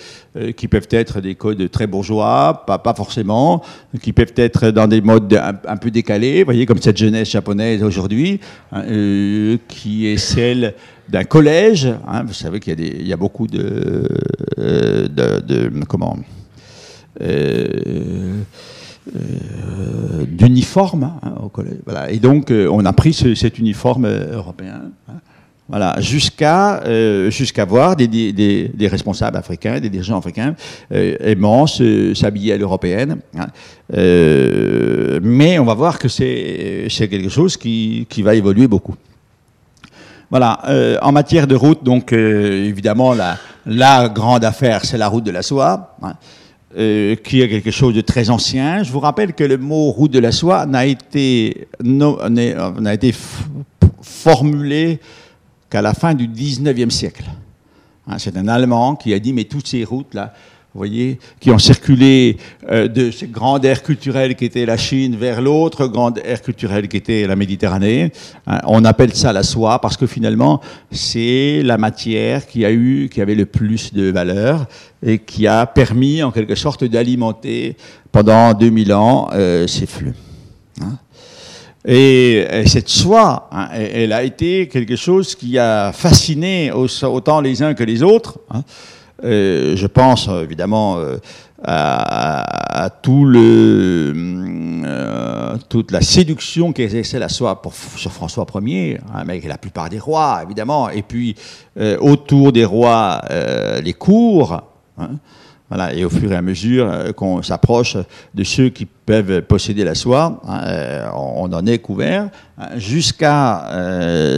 qui peuvent être des codes très bourgeois, pas, pas forcément, qui peuvent être dans des modes un, peu décalés, voyez, comme cette jeunesse japonaise aujourd'hui, qui est celle d'un collège. vous savez qu'il y, y, a beaucoup de, de, de comment euh, euh, d'uniforme hein, au collège. Voilà. Et donc, euh, on a pris cet uniforme européen. Hein. Voilà, jusqu'à jusqu'à voir des, des, responsables africains, des dirigeants africains aimant s'habiller à l'européenne. Hein. mais on va voir que c'est quelque chose qui, qui, va évoluer beaucoup. Voilà, en matière de route, donc évidemment la, la grande affaire, c'est la route de la soie. Euh, qui est quelque chose de très ancien. Je vous rappelle que le mot route de la soie n'a été, n'a été formulé qu'à la fin du 19e siècle. Hein, c'est un Allemand qui a dit, mais toutes ces routes-là, voyez, qui ont circulé euh, de cette grande aire culturelle qui était la Chine vers l'autre grande aire culturelle qui était la Méditerranée. Hein, on appelle ça la soie parce que finalement, c'est la matière qui a eu, qui avait le plus de valeur et qui a permis en quelque sorte d'alimenter pendant 2000 ans euh, ces flux. Hein. Et, cette soie, hein, elle a été quelque chose qui a fasciné autant les uns que les autres. Euh, je pense évidemment euh, à, le, euh, toute la séduction qu'exerçait la soie pour, sur François Ier, hein, avec la plupart des rois évidemment, et puis autour des rois les cours. Hein, voilà, et au fur et à mesure qu'on s'approche de ceux qui peuvent posséder la soie, hein, on en est couvert, jusqu'à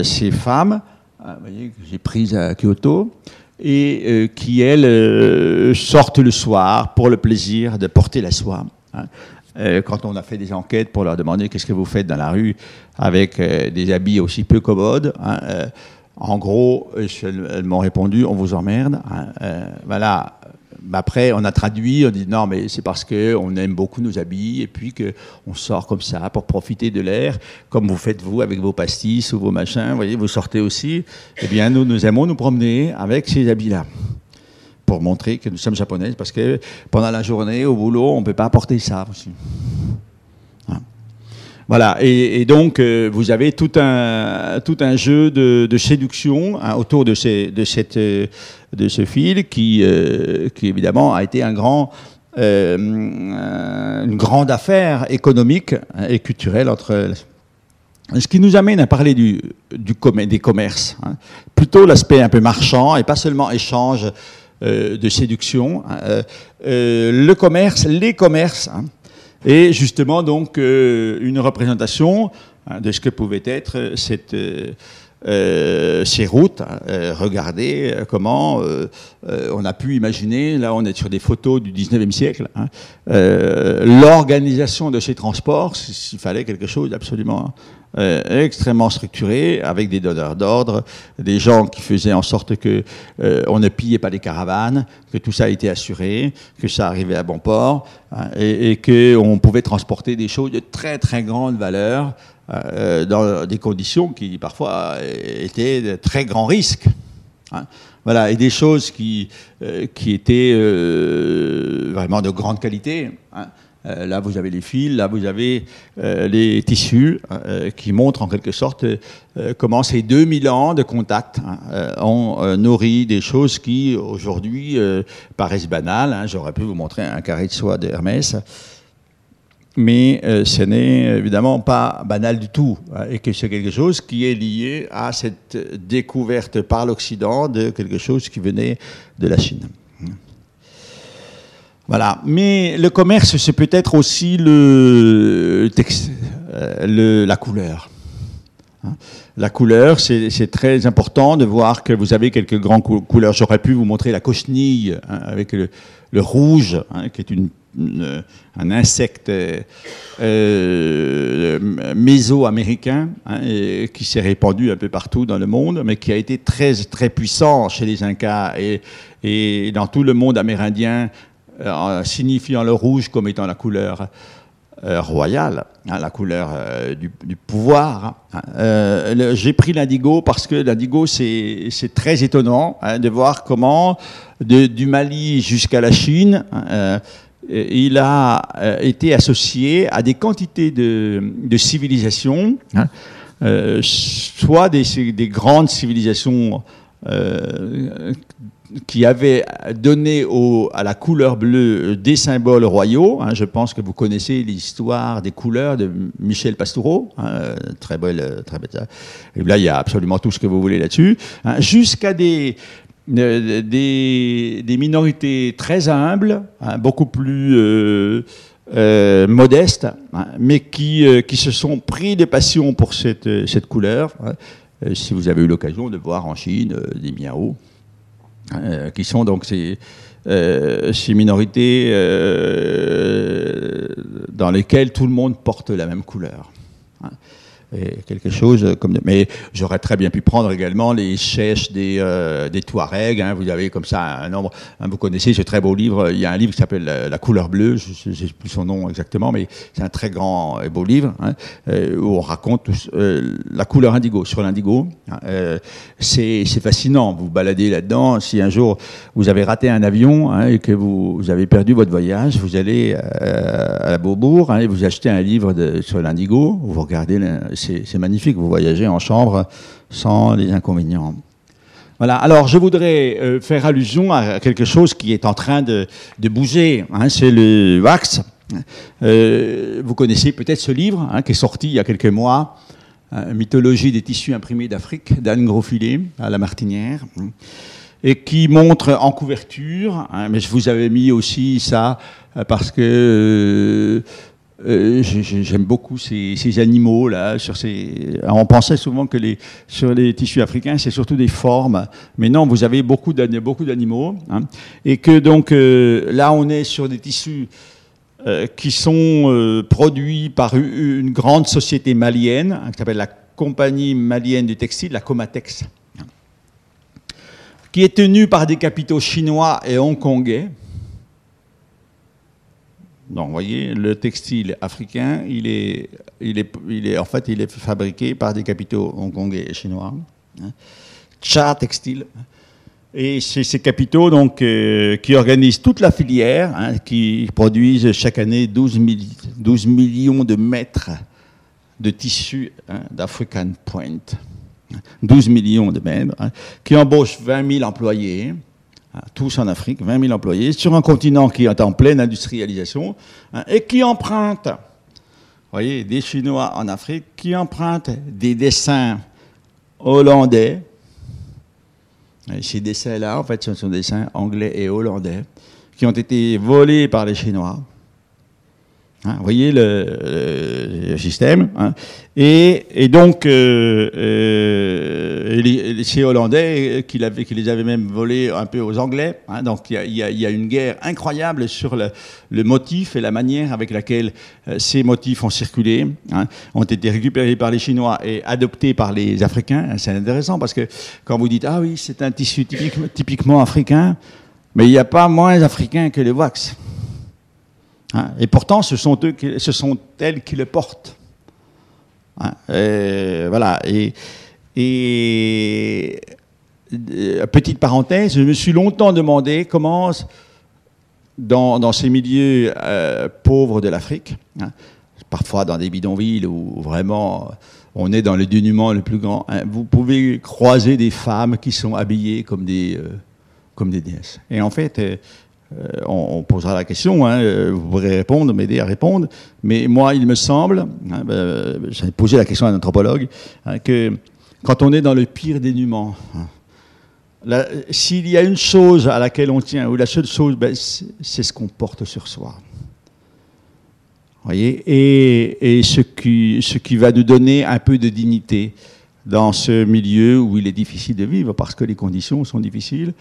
ces femmes, vous voyez, que j'ai prises à Kyoto, et euh, qui, elles, euh, sortent le soir pour le plaisir de porter la soie. Hein. Euh, quand on a fait des enquêtes pour leur demander qu'est-ce que vous faites dans la rue avec des habits aussi peu commodes, hein, en gros, elles, m'ont répondu on vous emmerde. Hein, voilà, après, on a traduit, on dit non, mais c'est parce qu'on aime beaucoup nos habits et puis qu'on sort comme ça pour profiter de l'air, comme vous faites vous avec vos pastis ou vos machins. Vous voyez, vous sortez aussi. Eh bien, nous, nous aimons nous promener avec ces habits-là pour montrer que nous sommes japonais, parce que pendant la journée, au boulot, on ne peut pas porter ça aussi. Hein. Voilà, et, donc euh, vous avez tout un, tout un jeu de, séduction hein, autour de, ces, de cette euh, de ce fil qui, euh, qui évidemment a été un grand, euh, une grande affaire économique et culturelle entre ce qui nous amène à parler du, du des commerces, hein. plutôt l'aspect un peu marchand et pas seulement échange euh, de séduction. Hein. le commerce, les commerces, hein. et justement donc une représentation hein, de ce que pouvait être cette, euh, ces routes. Hein, euh, regardez euh, comment on a pu imaginer, là on est sur des photos du 19e siècle, hein, l'organisation de ces transports, s'il fallait quelque chose d'absolument extrêmement structuré, avec des donneurs d'ordre, des gens qui faisaient en sorte que on ne pillait pas les caravanes, que tout ça été assuré, que ça arrivait à bon port, hein, et, et qu'on pouvait transporter des choses de très très grande valeur euh, dans des conditions qui parfois étaient de très grands risques. Hein. Voilà, et des choses qui, euh, qui étaient euh, vraiment de grande qualité. Hein. là, vous avez les fils, là, vous avez les tissus qui montrent en quelque sorte comment ces 2000 ans de contact hein, ont nourri des choses qui, aujourd'hui, paraissent banales. J'aurais pu vous montrer un carré de soie d'Hermès mais euh, ce n'est évidemment pas banal du tout, hein, et que c'est quelque chose qui est lié à cette découverte par l'Occident de quelque chose qui venait de la Chine. Voilà. Mais le commerce, c'est peut-être aussi le, euh, la couleur. Hein. La couleur, c'est très important de voir que vous avez quelques grandes couleurs. J'aurais pu vous montrer la cochenille hein, avec le, rouge, qui est une un insecte euh, méso-américain hein, qui s'est répandu un peu partout dans le monde, mais qui a été très, très puissant chez les Incas et, dans tout le monde amérindien, euh, signifiant le rouge comme étant la couleur euh, royale, hein, la couleur du, pouvoir. Hein. J'ai pris l'indigo parce que l'indigo, c'est très étonnant de voir comment, du Mali jusqu'à la Chine, euh, il a euh, été associé à des quantités de, civilisations, hein, euh, soit des, grandes civilisations qui avaient donné à la couleur bleue des symboles royaux. Hein. je pense que vous connaissez l'histoire des couleurs de Michel Pastoureau. Hein, très belle, très belle. Là, il y a absolument tout ce que vous voulez là-dessus. jusqu'à des, des, minorités très humbles, hein, beaucoup plus euh, euh, modestes, hein, mais qui, euh, qui se sont pris de passion pour cette, cette couleur. Hein. si vous avez eu l'occasion de voir en Chine des miao, qui sont donc ces, ces minorités dans lesquelles tout le monde porte la même couleur quelque chose comme mais j'aurais très bien pu prendre également les chèches des, euh, des Touaregs hein. vous avez comme ça un nombre hein, vous connaissez ce très beau livre il y a un livre qui s'appelle la, couleur bleue je sais plus son nom exactement mais c'est un très grand et beau livre hein, euh, où on raconte euh, la couleur indigo sur l'indigo c'est fascinant vous baladez là-dedans si un jour vous avez raté un avion et que vous, avez perdu votre voyage vous allez à Beaubourg et vous achetez un livre sur l'indigo vous regardez c'est magnifique, vous voyagez en chambre sans les inconvénients. Voilà, alors je voudrais euh, faire allusion à quelque chose qui est en train de, bouger, hein, c'est le wax. Euh, vous connaissez peut-être ce livre hein, qui est sorti il y a quelques mois, euh, Mythologie des tissus imprimés d'Afrique, d'Anne Grosfilet, à la Martinière, hein, et qui montre en couverture, mais je vous avais mis aussi ça parce que euh, j'aime beaucoup ces, animaux là. On pensait souvent que sur les tissus africains, c'est surtout des formes, mais non, vous avez beaucoup d'animaux, hein. et que donc euh, là, on est sur des tissus euh, qui sont produits par une grande société malienne hein, qui s'appelle la Compagnie malienne du textile, la Comatex, qui est tenue par des capitaux chinois et hongkongais. Donc, vous voyez, le textile africain, il est, il est, il est, en fait, il est fabriqué par des capitaux hongkongais et chinois. Hein. Cha Textile. Et c'est ces capitaux donc, euh, qui organisent toute la filière, hein, qui produisent chaque année 12, 12, millions de mètres de tissu hein, d'African Point. 12 millions de mètres, qui embauchent 20 000 employés. Hein, tous en Afrique, 20 000 employés, sur un continent qui est en pleine industrialisation hein, et qui emprunte, voyez, des Chinois en Afrique, qui empruntent des dessins hollandais. Ces dessins-là, en fait, ce sont des dessins anglais et hollandais qui ont été volés par les Chinois Hein, vous voyez le, système. Hein. Et, et, donc, euh, euh, les, Hollandais qui, qui, les avaient même volés un peu aux Anglais. Hein, donc, il y, y, y, a une guerre incroyable sur le, le, motif et la manière avec laquelle euh, ces motifs ont circulé, hein, ont été récupérés par les Chinois et adoptés par les Africains. C'est intéressant parce que quand vous dites ah oui, c'est un tissu typique, typiquement africain, mais il n'y a pas moins africain que le wax. Hein, et pourtant, ce sont, eux ce sont elles qui le portent. Hein, et voilà. Et, euh, petite parenthèse, je me suis longtemps demandé comment, dans, ces milieux euh, pauvres de l'Afrique, hein, parfois dans des bidonvilles où vraiment on est dans le dénuement le plus grand, vous pouvez croiser des femmes qui sont habillées comme des, euh, comme des déesses. Et en fait, euh, on, posera la question, hein, euh, vous pourrez répondre, m'aider à répondre, mais moi, il me semble, hein, ben, j'ai posé la question à un anthropologue, hein, que quand on est dans le pire dénuement, s'il y a une chose à laquelle on tient, ou la seule chose, ben, c'est ce qu'on porte sur soi. Voyez? Et, ce, qui, va nous donner un peu de dignité dans ce milieu où il est difficile de vivre parce que les conditions sont difficiles.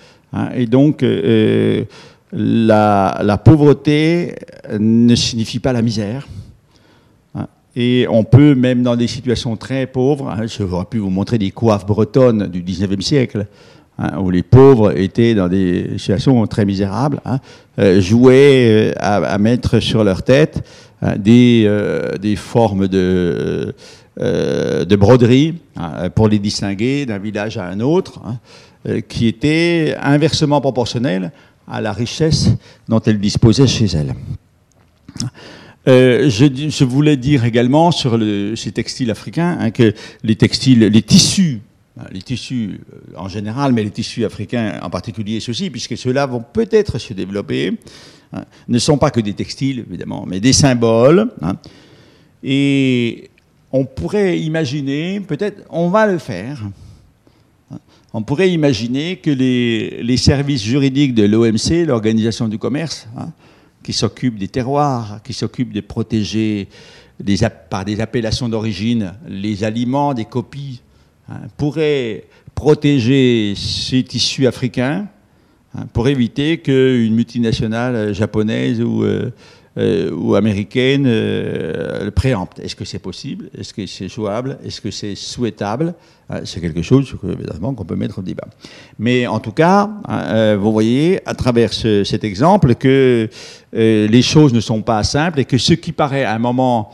et donc, euh, la, pauvreté ne signifie pas la misère. Hein. Et on peut, même dans des situations très pauvres, hein, je j'aurais pu vous montrer des coiffes bretonnes du 19e siècle, hein, où les pauvres étaient dans des situations très misérables, euh, jouer euh, à, mettre sur leur tête des, euh, des, formes de, de broderie pour les distinguer d'un village à un autre, qui étaient inversement proportionnelles à la richesse dont elle disposait chez elle. Euh, je, voulais dire également sur ces textiles africains hein, que les textiles, les tissus, hein, les tissus euh, en général, mais les tissus africains en particulier ceci, puisque ceux-là vont peut-être se développer, hein, ne sont pas que des textiles évidemment, mais des symboles. et on pourrait imaginer, peut-être, on va le faire, on pourrait imaginer que les, services juridiques de l'OMC, l'Organisation du commerce, hein, qui s'occupe des terroirs, qui s'occupe de protéger par des appellations d'origine les aliments des copies, hein, pourraient protéger ces tissus africains hein, pour éviter qu'une multinationale japonaise ou euh, euh, ou américaine euh, le préempte. Est-ce que c'est possible? Est-ce que c'est jouable? Est-ce que c'est souhaitable? Euh, C'est quelque chose évidemment qu'on peut mettre au débat. Mais en tout cas, hein, vous voyez à travers cet exemple que les choses ne sont pas simples et que ce qui paraît à un moment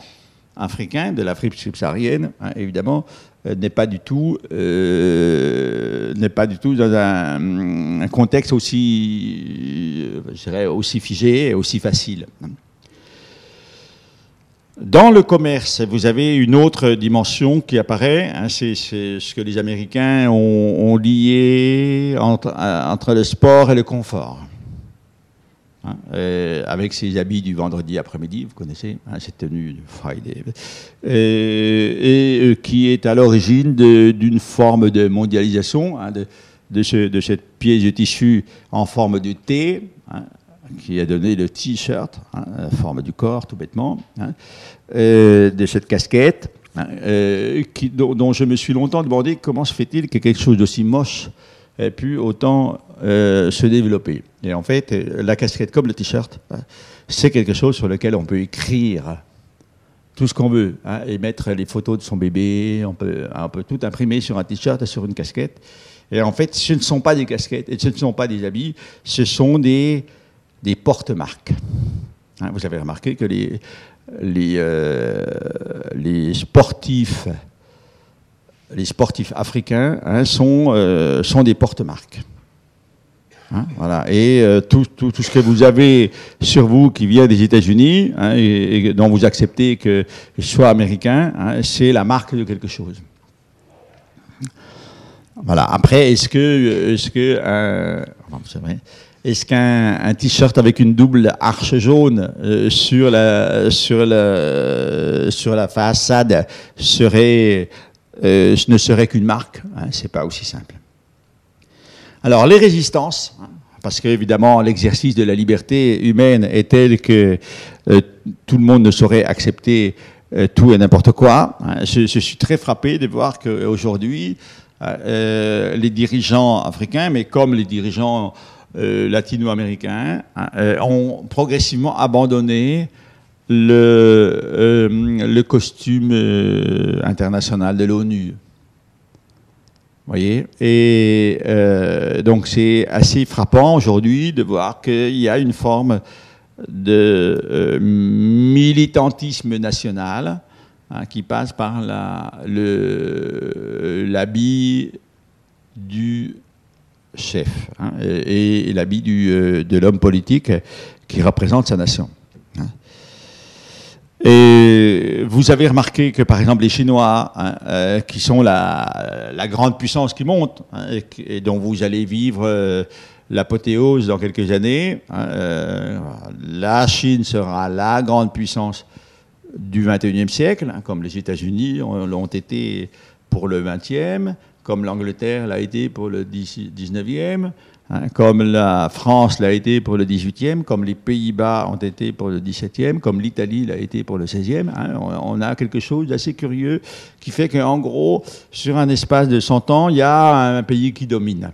africain, de l'Afrique subsaharienne, hein, évidemment, n'est pas du tout n'est pas du tout dans un, contexte aussi je aussi figé et aussi facile. Dans le commerce, vous avez une autre dimension qui apparaît, hein, c'est ce que les Américains ont, lié entre, entre, le sport et le confort. Hein, avec ces habits du vendredi après-midi, vous connaissez, hein, cette tenue de Friday, et, euh, qui est à l'origine d'une forme de mondialisation de, cette pièce de tissu en forme de T, qui a donné le t-shirt, hein, la forme du corps, tout bêtement, hein, euh, de cette casquette, hein, euh, dont, je me suis longtemps demandé comment se fait-il que quelque chose d'aussi moche ait pu autant euh, se développer. Et en fait, la casquette comme le t-shirt, c'est quelque chose sur lequel on peut écrire tout ce qu'on veut, et mettre les photos de son bébé, on peut, on peut tout imprimer sur un t-shirt et sur une casquette. Et en fait, ce ne sont pas des casquettes et ce ne sont pas des habits, ce sont des des porte-marques. Hein, vous avez remarqué que les, euh, sportifs, les sportifs africains hein, sont, euh, sont des porte-marques. Hein, voilà. Et euh, tout, ce que vous avez sur vous qui vient des États-Unis et, dont vous acceptez que je sois américain, c'est la marque de quelque chose. Voilà. Après, est-ce que, est-ce que, c'est vrai, est-ce qu'un t-shirt avec une double arche jaune euh, sur, la, sur, la, sur la façade serait, euh, ne serait qu'une marque hein, C'est pas aussi simple. Alors les résistances, hein, parce qu'évidemment, l'exercice de la liberté humaine est tel que euh, tout le monde ne saurait accepter tout et n'importe quoi. Hein. Je, suis très frappé de voir qu'aujourd'hui, les dirigeants africains, mais comme les dirigeants latino-américains, hein, ont progressivement abandonné le, le costume international de l'ONU. Voyez? Et euh, donc c'est assez frappant aujourd'hui de voir qu'il y a une forme de euh, militantisme national hein, qui passe par l'habit du chef hein, et, l'habit euh, de l'homme politique qui représente sa nation. Et vous avez remarqué que, par exemple, les Chinois, hein, euh, qui sont la, grande puissance qui monte, hein, et, dont vous allez vivre euh, l'apothéose dans quelques années, hein, la Chine sera la grande puissance du 21e siècle, comme les États-Unis l'ont été pour le 20e, comme l'Angleterre l'a été pour le 19e, Hein, comme la France l'a été pour le 18e, comme les Pays-Bas ont été pour le 17e, comme l'Italie l'a été pour le 16e. Hein, on, a quelque chose d'assez curieux qui fait qu'en gros, sur un espace de 100 ans, il y a un pays qui domine.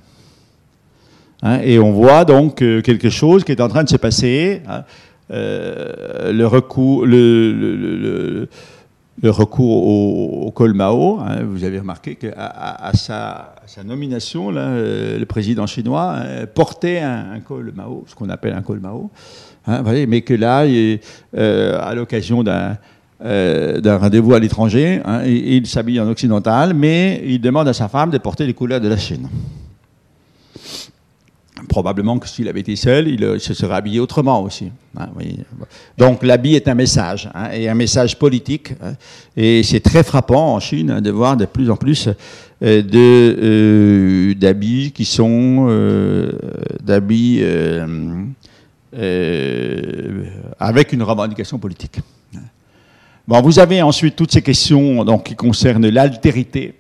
Hein, et on voit donc euh, quelque chose qui est en train de se passer. Euh, le recours, recours au, col Mao. Hein, vous avez remarqué qu'à à, sa, nomination, euh, le président chinois euh, portait un, col Mao, ce qu'on appelle un col Mao. Hein, mais que là, euh, à l'occasion d'un rendez-vous à l'étranger, hein, il s'habille en occidental, mais il demande à sa femme de porter les couleurs de la Chine probablement que s'il avait été seul, il euh, se serait habillé autrement aussi. Hein, Donc l'habit est un message, hein, et un message politique. Hein. et c'est très frappant en Chine de voir de plus en plus euh, euh, d'habits qui sont d'habits avec une revendication politique. Bon, vous avez ensuite toutes ces questions donc, qui concernent l'altérité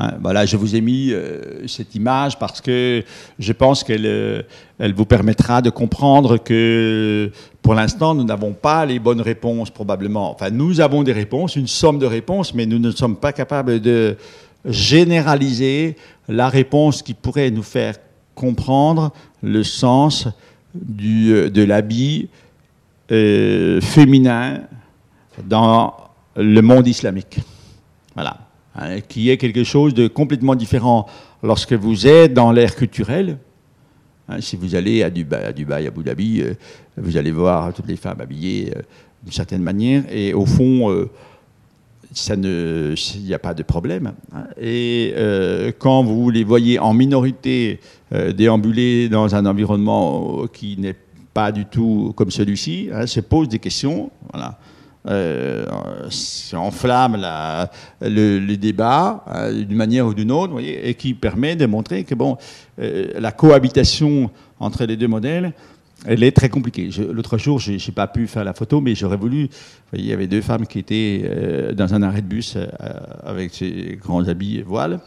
Hein, voilà, je vous ai mis euh, cette image parce que je pense qu'elle euh, elle vous permettra de comprendre que pour l'instant, nous n'avons pas les bonnes réponses probablement. Enfin, nous avons des réponses, une somme de réponses, mais nous ne sommes pas capables de généraliser la réponse qui pourrait nous faire comprendre le sens du, euh, de l'habit féminin dans le monde islamique. Voilà. Hein, qui est quelque chose de complètement différent lorsque vous êtes dans l'ère culturelle. Hein, si vous allez à Dubaï, à, Dubaï, à Abu Dhabi, euh, vous allez voir toutes les femmes habillées euh, d'une certaine manière, et au fond, euh, il n'y a pas de problème. Hein. Et quand vous les voyez en minorité déambuler dans un environnement qui n'est pas du tout comme celui-ci, se posent des questions. Voilà euh, enflamme la, le, débat euh, d'une manière ou d'une autre, et qui permet de montrer que bon, euh, la cohabitation entre les deux modèles, elle est très compliquée. L'autre jour, je n'ai pas pu faire la photo, mais j'aurais voulu. il y avait deux femmes qui étaient euh, dans un arrêt de bus avec ces grands habits et voiles,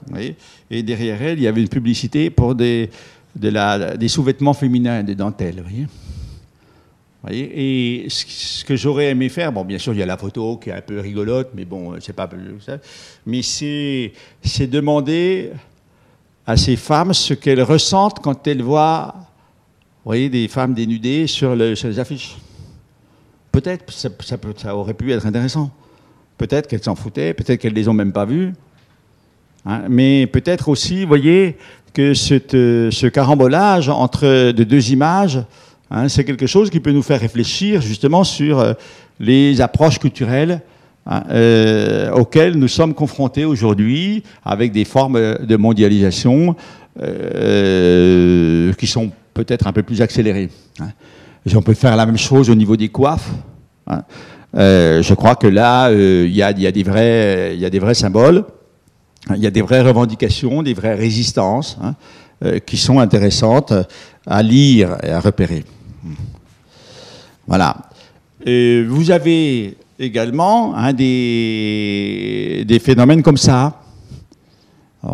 et derrière elles, il y avait une publicité pour des, des sous-vêtements féminins, des dentelles. Voyez et ce que j'aurais aimé faire, bon, bien sûr, il y a la photo qui est un peu rigolote, mais bon, c'est pas ça. Mais c'est, c'est demander à ces femmes ce qu'elles ressentent quand elles voient, voyez, des femmes dénudées sur, les affiches. Peut-être, ça, ça, aurait pu être intéressant. Peut-être qu'elles s'en foutaient, peut-être qu'elles les ont même pas vues. Hein. mais peut-être aussi, vous voyez, que ce carambolage entre de deux images Hein, c'est quelque chose qui peut nous faire réfléchir justement sur euh, les approches culturelles hein, euh, auxquelles nous sommes confrontés aujourd'hui avec des formes de mondialisation euh, qui sont peut-être un peu plus accélérées. Hein. On peut faire la même chose au niveau des coiffes. je crois que là, il y a des vrais symboles, il y a des vraies revendications, des vraies résistances qui sont intéressantes à lire et à repérer. Voilà. vous avez également des, des, phénomènes comme ça.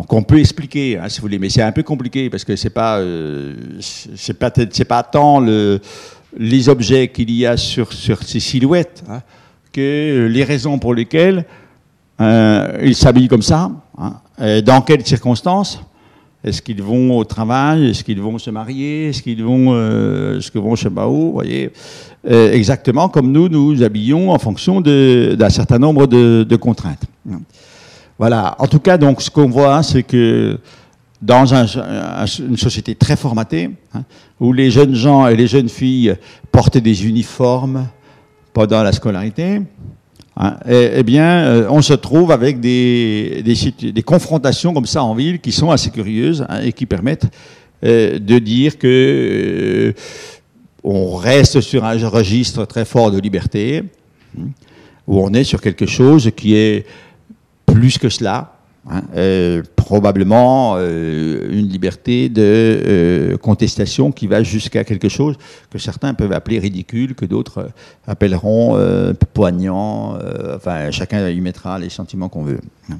qu'on peut expliquer, hein, si vous voulez, mais c'est un peu compliqué parce que c'est pas, euh, c'est pas, pas tant le, les objets qu'il y a sur, sur ces silhouettes hein, que les raisons pour lesquelles euh, ils s'habillent comme ça, hein, dans quelles circonstances. Est-ce qu'ils vont au travail? Est-ce qu'ils vont se marier? Est-ce qu'ils vont, euh, est-ce voyez? Euh, Exactement comme nous nous habillons en fonction d'un certain nombre de, contraintes. Voilà. En tout cas, donc, ce qu'on voit, c'est que dans une société très formatée, hein, où les jeunes gens et les jeunes filles portaient des uniformes pendant la scolarité, hein, eh, eh, bien, euh, on se trouve avec des, des, confrontations comme ça en ville qui sont assez curieuses hein, et qui permettent euh, de dire que euh, on reste sur un registre très fort de liberté, où on est sur quelque chose qui est plus que cela. Hein, euh, probablement euh, une liberté de euh, contestation qui va jusqu'à quelque chose que certains peuvent appeler ridicule, que d'autres appelleront poignant. enfin, chacun y mettra les sentiments qu'on veut. Hein.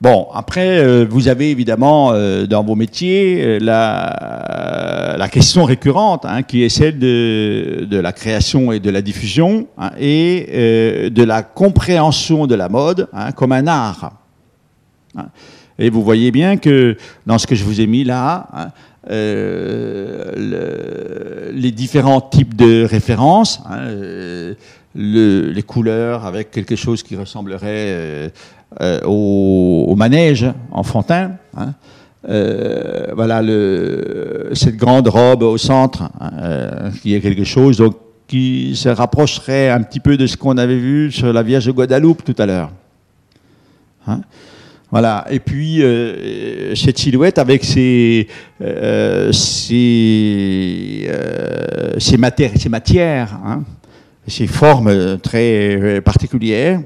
Bon, après, vous avez évidemment dans vos métiers la, question récurrente, hein, qui est celle de, la création et de la diffusion, et de la compréhension de la mode comme un art. Et vous voyez bien que dans ce que je vous ai mis là, euh, le, les différents types de références, le, les couleurs avec quelque chose qui ressemblerait euh, euh, au, manège enfantin. Hein. Euh, voilà cette grande robe au centre, hein, euh, qui est quelque chose donc, qui se rapprocherait un petit peu de ce qu'on avait vu sur la Vierge de Guadeloupe tout à l'heure. Hein. Voilà. Et puis cette silhouette avec ses, ses, ses, matières, hein, ses formes très particulières,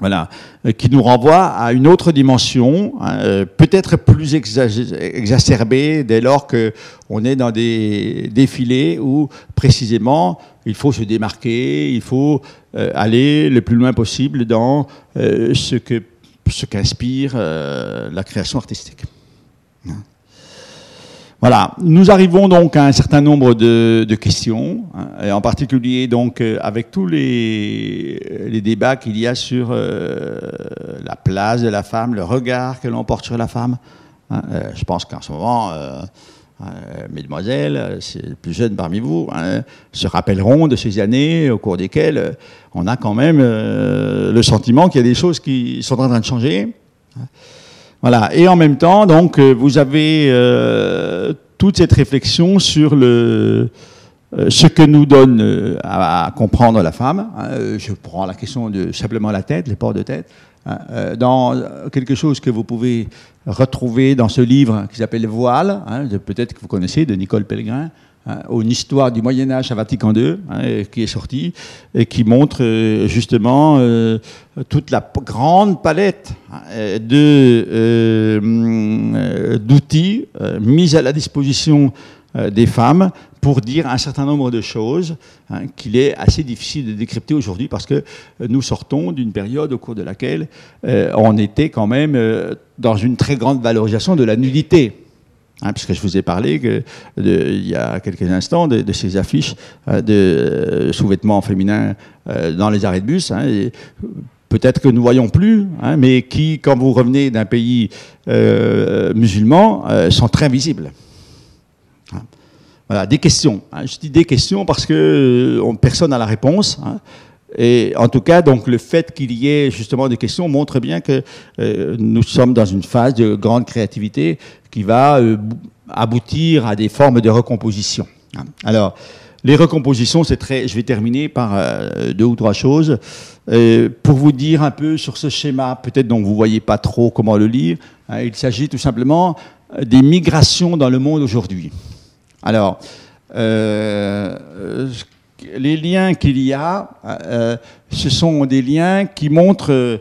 voilà, euh, qui nous renvoie à une autre dimension, hein, euh, peut-être plus exacerbée dès lors qu'on est dans des défilés où précisément il faut se démarquer, il faut euh, aller le plus loin possible dans ce que ce qu'inspire la création artistique. Hein. Voilà, nous arrivons donc à un certain nombre de, questions, hein, et en particulier donc euh, avec tous les, les débats qu'il y a sur euh, la place de la femme, le regard que l'on porte sur la femme. Hein, euh, je pense qu'en ce moment, mesdemoiselles, les plus jeunes parmi vous, hein, se rappelleront de ces années au cours desquelles on a quand même le sentiment qu'il y a des choses qui sont en train de changer. Voilà. Et en même temps, donc, euh, vous avez euh, toute cette réflexion sur le, euh, ce que nous donne à, comprendre la femme. Hein. je prends la question de simplement la tête, les ports de tête. Hein. dans quelque chose que vous pouvez retrouver dans ce livre qui s'appelle Voile, hein, peut-être que vous connaissez, de Nicole Pellegrin, Hein, une histoire du Moyen Âge à Vatican II, qui est sortie et qui montre euh, justement euh, toute la grande palette de euh, d'outils mis à la disposition des femmes pour dire un certain nombre de choses qu'il est assez difficile de décrypter aujourd'hui parce que nous sortons d'une période au cours de laquelle on était quand même dans une très grande valorisation de la nudité. Hein, puisque je vous ai parlé il y a quelques instants de, ces affiches euh, de euh, sous-vêtements féminins euh, dans les arrêts de bus. Hein, peut-être que nous voyons plus, hein, mais qui, quand vous revenez d'un pays musulman, sont très visibles. Voilà, des questions. Je dis des questions parce que personne n'a la réponse. Et en tout cas, donc le fait qu'il y ait justement des questions montre bien que euh, nous sommes dans une phase de grande créativité qui va euh, aboutir à des formes de recomposition. Alors, les recompositions, c'est très. Je vais terminer par euh, deux ou trois choses pour vous dire un peu sur ce schéma, peut-être dont vous voyez pas trop comment le lire. Hein, il s'agit tout simplement des migrations dans le monde aujourd'hui. Alors, les liens qu'il y a, euh, ce sont des liens qui montrent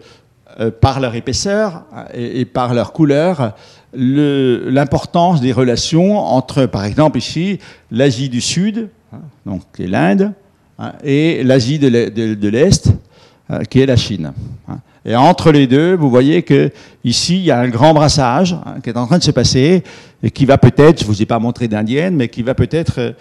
euh, par leur épaisseur et, par leur couleur l'importance des relations entre, par exemple ici, l'Asie du Sud, hein, donc l'Inde, hein, et l'Asie de l'Est, hein, qui est la Chine. Et entre les deux, vous voyez que ici, il y a un grand brassage hein, qui est en train de se passer et qui va peut-être, je vous ai pas montré d'indienne, mais qui va peut-être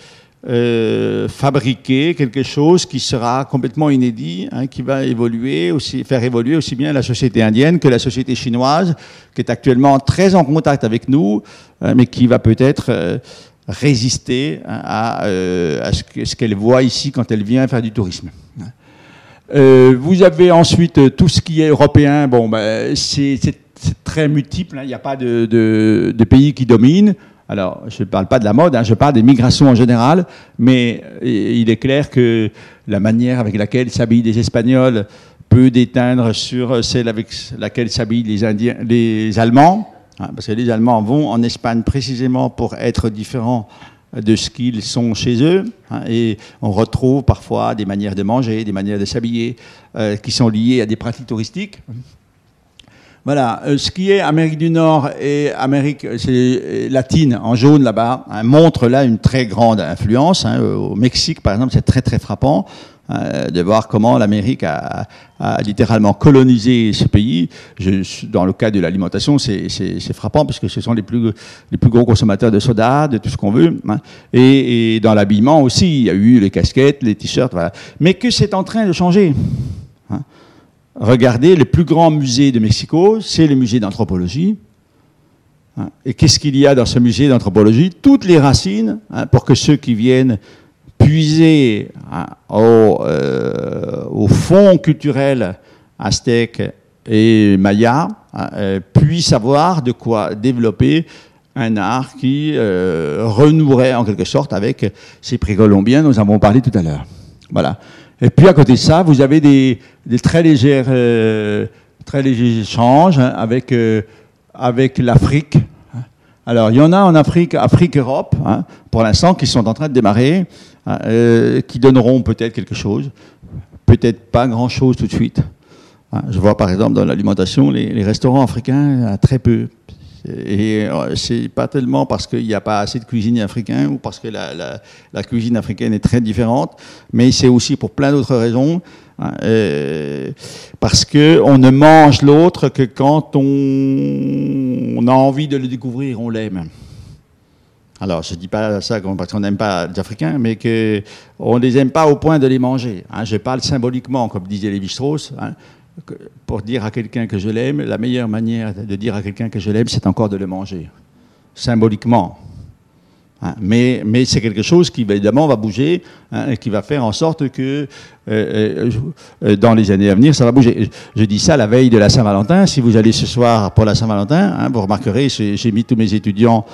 euh, fabriquer quelque chose qui sera complètement inédit, hein, qui va évoluer aussi, faire évoluer aussi bien la société indienne que la société chinoise, qui est actuellement très en contact avec nous, euh, mais qui va peut-être euh, résister hein, à ce qu'elle voit ici quand elle vient faire du tourisme. Euh, vous avez ensuite euh, tout ce qui est européen. Bon, ben, c'est très multiple. Hein. Il n'y a pas de, pays qui dominent. Alors, je ne parle pas de la mode, hein, je parle des migrations en général, mais euh, il est clair que la manière avec laquelle s'habillent les Espagnols peut déteindre sur celle avec laquelle s'habillent les Allemands, hein, parce que les Allemands vont en Espagne précisément pour être différents de ce qu'ils sont chez eux. Hein, et on retrouve parfois des manières de manger, des manières de s'habiller euh, qui sont liées à des pratiques touristiques. Voilà, euh, ce qui est Amérique du Nord et Amérique euh, latine en jaune là-bas hein, montre là une très grande influence. Hein, au Mexique, par exemple, c'est très très frappant. Euh, de voir comment l'Amérique a, littéralement colonisé ce pays. Dans le cas de l'alimentation, c'est frappant parce que ce sont les plus, gros consommateurs de soda, de tout ce qu'on veut. Hein. Et, dans l'habillement aussi, il y a eu les casquettes, les t-shirts. Mais que c'est en train de changer. Hein. Regardez, le plus grand musée de Mexico, c'est le musée d'anthropologie. Hein. Et qu'est-ce qu'il y a dans ce musée d'anthropologie? Toutes les racines, pour que ceux qui viennent puiser hein, euh, au, fond culturel aztèque et maya, hein, euh, puissent avoir de quoi développer un art qui euh, renouerait en quelque sorte avec ces précolombiens dont nous avons parlé tout à l'heure. Voilà. Et puis à côté de ça, vous avez des, très légers, très légers échanges hein, avec, avec l'Afrique. Alors, il y en a en Afrique, Afrique-Europe, pour l'instant, qui sont en train de démarrer. Hein, euh, qui donneront peut-être quelque chose, peut-être pas grand-chose tout de suite. Hein, je vois par exemple dans l'alimentation, les, restaurants africains, très peu. Et euh, c'est pas tellement parce qu'il n'y a pas assez de cuisine africaine ou parce que la, cuisine africaine est très différente, mais c'est aussi pour plein d'autres raisons. Hein, euh, parce qu'on ne mange l'autre que quand on, on, a envie de le découvrir, on l'aime. Alors, je ne dis pas ça parce qu'on n'aime pas les Africains, mais qu'on ne les aime pas au point de les manger. Hein. Je parle symboliquement, comme disait Lévi-Strauss. Hein, pour dire à quelqu'un que je l'aime, la meilleure manière de dire à quelqu'un que je l'aime, c'est encore de le manger. Symboliquement. Hein. mais, c'est quelque chose qui évidemment va bouger qui va faire en sorte que euh, euh, dans les années à venir, ça va bouger. Je dis ça la veille de la Saint-Valentin. Si vous allez ce soir pour la Saint-Valentin, vous remarquerez, j'ai mis tous mes étudiants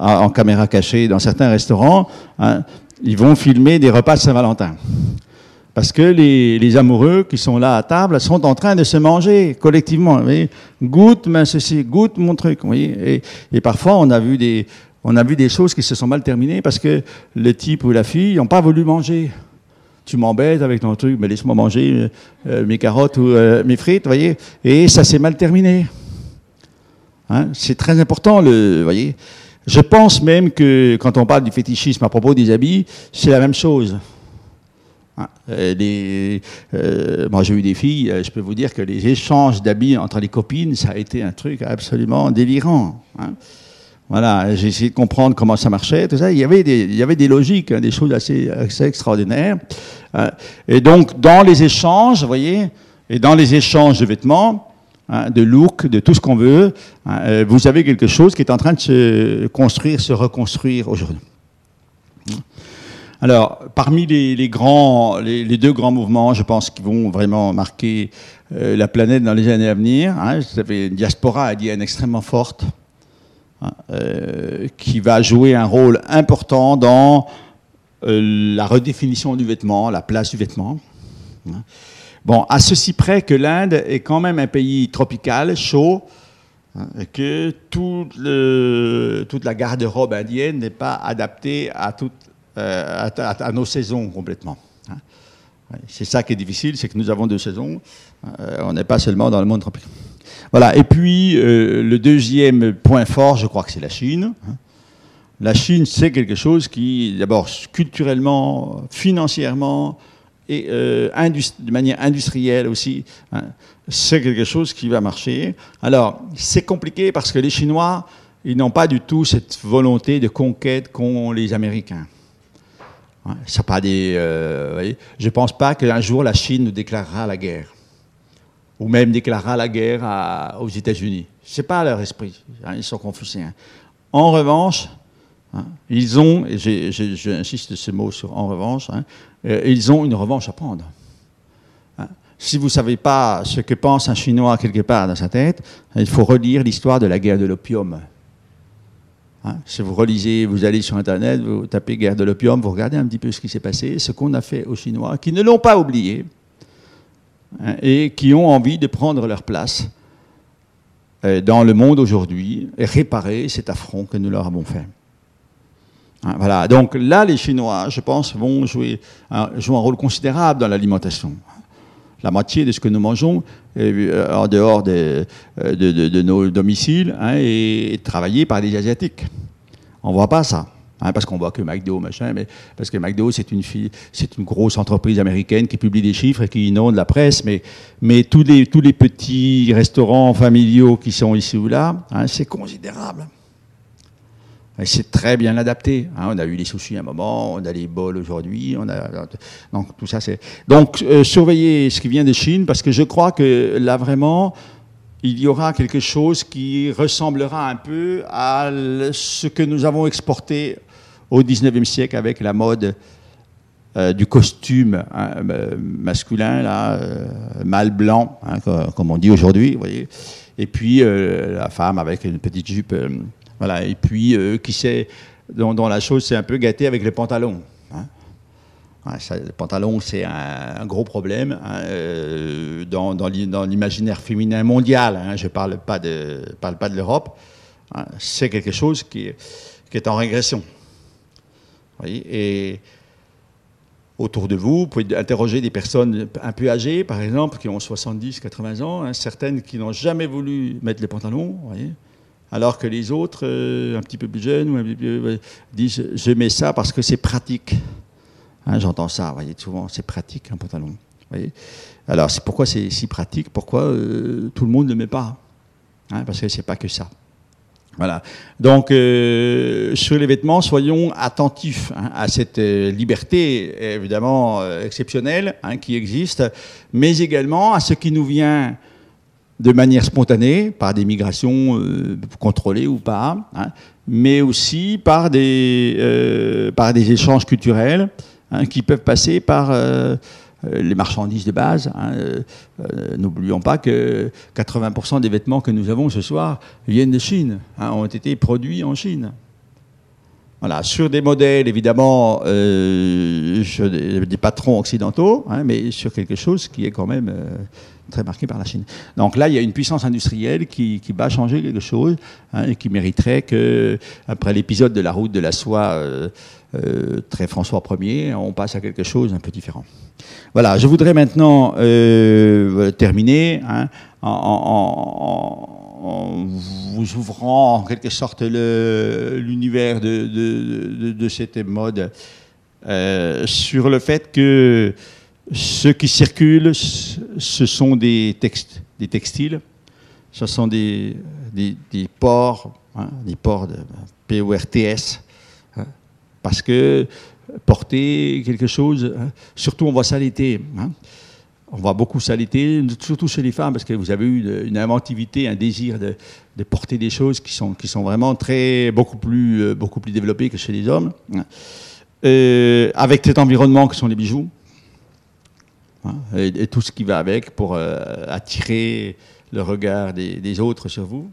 en caméra cachée dans certains restaurants, hein, ils vont filmer des repas de Saint-Valentin. Parce que les, amoureux qui sont là à table sont en train de se manger collectivement. Goûte ma ceci, goûte mon truc. et, parfois, on a, vu des, on a vu des choses qui se sont mal terminées parce que le type ou la fille n'ont pas voulu manger. Tu m'embêtes avec ton truc, mais laisse-moi manger euh, euh, mes carottes ou euh, mes frites, voyez. Et ça s'est mal terminé. Hein, c'est très important, le, voyez. Je pense même que quand on parle du fétichisme à propos des habits, c'est la même chose. Ah, euh, euh, moi, j'ai eu des filles, euh, je peux vous dire que les échanges d'habits entre les copines, ça a été un truc absolument délirant. Hein. Voilà, j'ai essayé de comprendre comment ça marchait, tout ça. Il y avait des, logiques, hein, des choses assez, assez extraordinaires. Et donc, dans les échanges, vous voyez, et dans les échanges de vêtements, Hein, de look, de tout ce qu'on veut, hein, euh, vous avez quelque chose qui est en train de se construire, se reconstruire aujourd'hui. Alors, parmi les, deux grands mouvements, je pense, qui vont vraiment marquer euh, la planète dans les années à venir, hein, vous avez une diaspora indienne extrêmement forte, euh, qui va jouer un rôle important dans la redéfinition du vêtement, la place du vêtement. Bon, à ceci près que l'Inde est quand même un pays tropical, chaud, hein, et que toute la garde-robe indienne n'est pas adaptée à, euh, nos saisons complètement. Hein. C'est ça qui est difficile, c'est que nous avons deux saisons. Euh, on n'est pas seulement dans le monde tropical. Voilà. Et puis, euh, le deuxième point fort, je crois que c'est la Chine. Hein. La Chine, c'est quelque chose qui, d'abord, culturellement, financièrement, et de manière industrielle aussi, c'est quelque chose qui va marcher. Alors, c'est compliqué parce que les Chinois, ils n'ont pas du tout cette volonté de conquête qu'ont les Américains. Ça pas des, je ne pense pas qu'un jour la Chine déclarera la guerre ou même déclarera la guerre aux États-Unis. Ce n'est pas leur esprit, hein, ils sont confuciens. En revanche, hein, ils ont, et j'insiste ce mot sur en revanche, hein, euh, ils ont une revanche à prendre. Si vous ne savez pas ce que pense un Chinois quelque part dans sa tête, il faut relire l'histoire de la guerre de l'opium. si vous relisez, vous allez sur Internet, vous tapez guerre de l'opium, vous regardez un petit peu ce qui s'est passé, ce qu'on a fait aux Chinois, qui ne l'ont pas oublié, Hein, et qui ont envie de prendre leur place euh, dans le monde aujourd'hui et réparer cet affront que nous leur avons fait. Hein. Donc là, les Chinois, je pense, vont jouer un, rôle considérable dans l'alimentation. La moitié de ce que nous mangeons euh, en dehors de, euh, de, nos domiciles hein, est travaillé par des Asiatiques. On ne voit pas ça. Hein, parce qu'on voit que McDo, mais parce que McDo, c'est une, grosse entreprise américaine qui publie des chiffres et qui inonde la presse, mais, tous, les, les petits restaurants familiaux qui sont ici ou là, c'est considérable. C'est très bien adapté. Hein. on a eu les sushis à un moment, on a les bols aujourd'hui, donc tout ça c'est donc euh, surveillez ce qui vient de Chine parce que je crois que là vraiment il y aura quelque chose qui ressemblera un peu à ce que nous avons exporté au XIXe siècle avec la mode euh, du costume hein, euh, masculin, là, mâle blanc, hein, comme on dit aujourd'hui. Et puis la femme avec une petite jupe, voilà. Et puis qui sait, dont, la chose s'est un peu gâtée avec les pantalons. Hein. le pantalon, c'est un, gros problème dans, dans l'imaginaire féminin mondial. je ne parle pas de, parle pas de l'Europe. c'est quelque chose qui, est en régression. Et autour de vous, vous pouvez interroger des personnes un peu âgées, par exemple, qui ont 70, 80 ans, hein, certaines qui n'ont jamais voulu mettre les pantalons, alors que les autres, euh, un petit peu plus jeunes, euh, disent je mets ça parce que c'est pratique. Hein, j'entends ça, voyez, souvent, c'est pratique un pantalon. Alors, c'est pourquoi c'est si pratique Pourquoi euh, tout le monde ne le met pas hein, Parce que c'est pas que ça. Voilà. Donc, sur les vêtements, soyons attentifs hein, à cette liberté évidemment exceptionnelle qui existe, mais également à ce qui nous vient de manière spontanée, par des migrations contrôlées ou pas, hein, mais aussi par des, des échanges culturels qui peuvent passer par euh, les marchandises de base. Hein, euh, euh, n'oublions pas que 80% des vêtements que nous avons ce soir viennent de Chine, hein, ont été produits en Chine. Voilà, sur des modèles évidemment des patrons occidentaux, hein, mais sur quelque chose qui est quand même très marqué par la Chine. Donc là, il y a une puissance industrielle qui, va changer quelque chose et qui mériterait que, après l'épisode de la route de la soie très François Ier, on passe à quelque chose un peu différent. Voilà, je voudrais maintenant euh, terminer hein, en, vous ouvrant en quelque sorte l'univers de, cette mode euh, sur le fait que ce qui circule, ce sont des textes, des textiles, ce sont des, des, ports, hein, des ports de PORTS, hein, parce que porter quelque chose. Hein. Surtout, on voit ça l'été. Hein. On voit beaucoup ça l'été, surtout chez les femmes, parce que vous avez eu une inventivité, un désir de, porter des choses qui sont, vraiment très, beaucoup, plus, euh, beaucoup plus développées que chez les hommes. Hein. Euh, avec cet environnement que sont les bijoux, et, tout ce qui va avec pour euh, attirer le regard des, autres sur vous.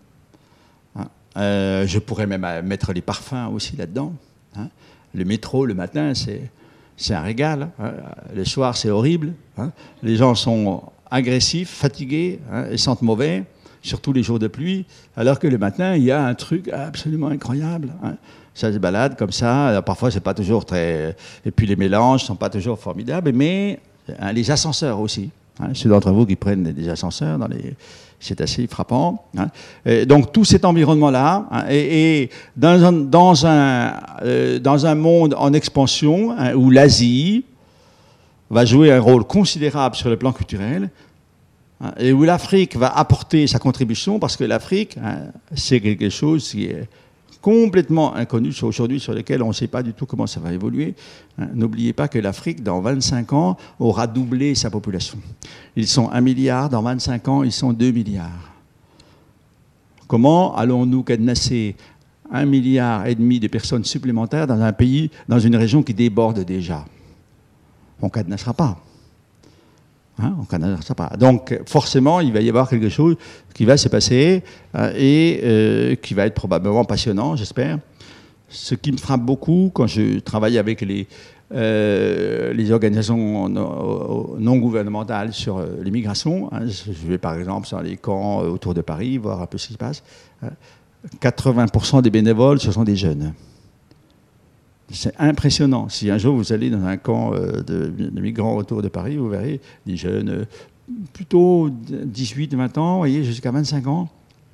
je pourrais même mettre les parfums aussi là-dedans. Le métro, le matin, c'est un régal. Hein. Le soir, c'est horrible. Hein. Les gens sont agressifs, fatigués hein, et sentent mauvais, surtout les jours de pluie, alors que le matin, il y a un truc absolument incroyable. Ça se balade comme ça. parfois, c'est pas toujours très. Et puis les mélanges sont pas toujours formidables, mais les ascenseurs aussi. Ceux d'entre vous qui prennent des ascenseurs dans les c'est assez frappant. Hein. donc tout cet environnement-là, hein, et, euh, dans, un, monde en expansion, hein, où l'Asie, va jouer un rôle considérable sur le plan culturel, et où l'Afrique va apporter sa contribution, parce que l'Afrique, c'est quelque chose qui est complètement inconnu aujourd'hui, sur lequel on ne sait pas du tout comment ça va évoluer. Hein. N'oubliez pas que l'Afrique, dans 25 ans, aura doublé sa population. Ils sont 1 milliard, dans 25 ans, ils sont 2 milliards. Comment allons-nous cadenasser un milliard et demi de personnes supplémentaires dans un pays, dans une région qui déborde déjà? On ne cadenassera pas. Hein. Donc forcément, il va y avoir quelque chose qui va se passer euh, et euh, qui va être probablement passionnant, j'espère. Ce qui me frappe beaucoup quand je travaille avec les, euh, les organisations non, gouvernementales sur l'immigration, hein, je vais par exemple sur les camps autour de Paris, voir un peu ce qui se passe, 80% hein, des bénévoles, ce sont des jeunes. C'est impressionnant. Si un jour vous allez dans un camp euh, de, migrants autour de Paris, vous verrez des jeunes euh, plutôt 18, 20 ans, voyez, jusqu'à 25 ans.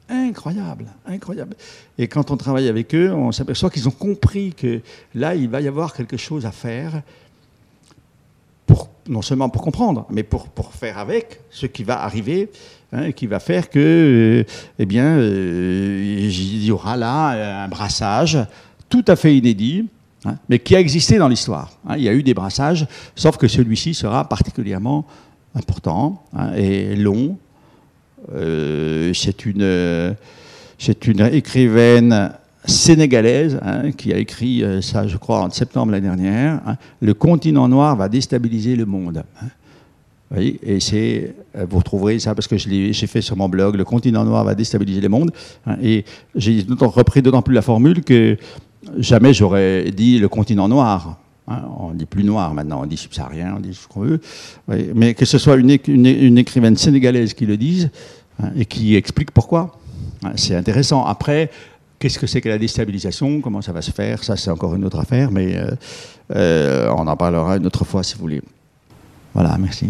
Incroyable, incroyable. Et quand on travaille avec eux, on s'aperçoit qu'ils ont compris que là, il va y avoir quelque chose à faire, non seulement pour comprendre, mais pour, pour faire avec ce qui va arriver, hein, qui va faire que, euh, eh bien, il y aura là un brassage tout à fait inédit, Hein, mais qui a existé dans l'histoire. Hein? il y a eu des brassages, sauf que celui-ci sera particulièrement important hein, et long. Euh, c'est une, c'est une écrivaine sénégalaise qui a écrit euh, ça, je crois, en septembre l'année dernière. le continent noir va déstabiliser le monde. Oui, et c'est, euh, vous retrouverez ça parce que j'ai fait sur mon blog, le continent noir va déstabiliser le monde. et j'ai repris d'autant plus la formule que jamais j'aurais dit le continent noir. Hein, on dit plus noir maintenant, on dit subsaharien, on dit ce qu'on veut. mais que ce soit une, écrivaine sénégalaise qui le dise hein, et qui explique pourquoi, hein, c'est intéressant. Après, qu'est-ce que c'est que la déstabilisation? Comment ça va se faire? Ça, c'est encore une autre affaire, mais euh, euh, on en parlera une autre fois si vous voulez. Voilà, merci.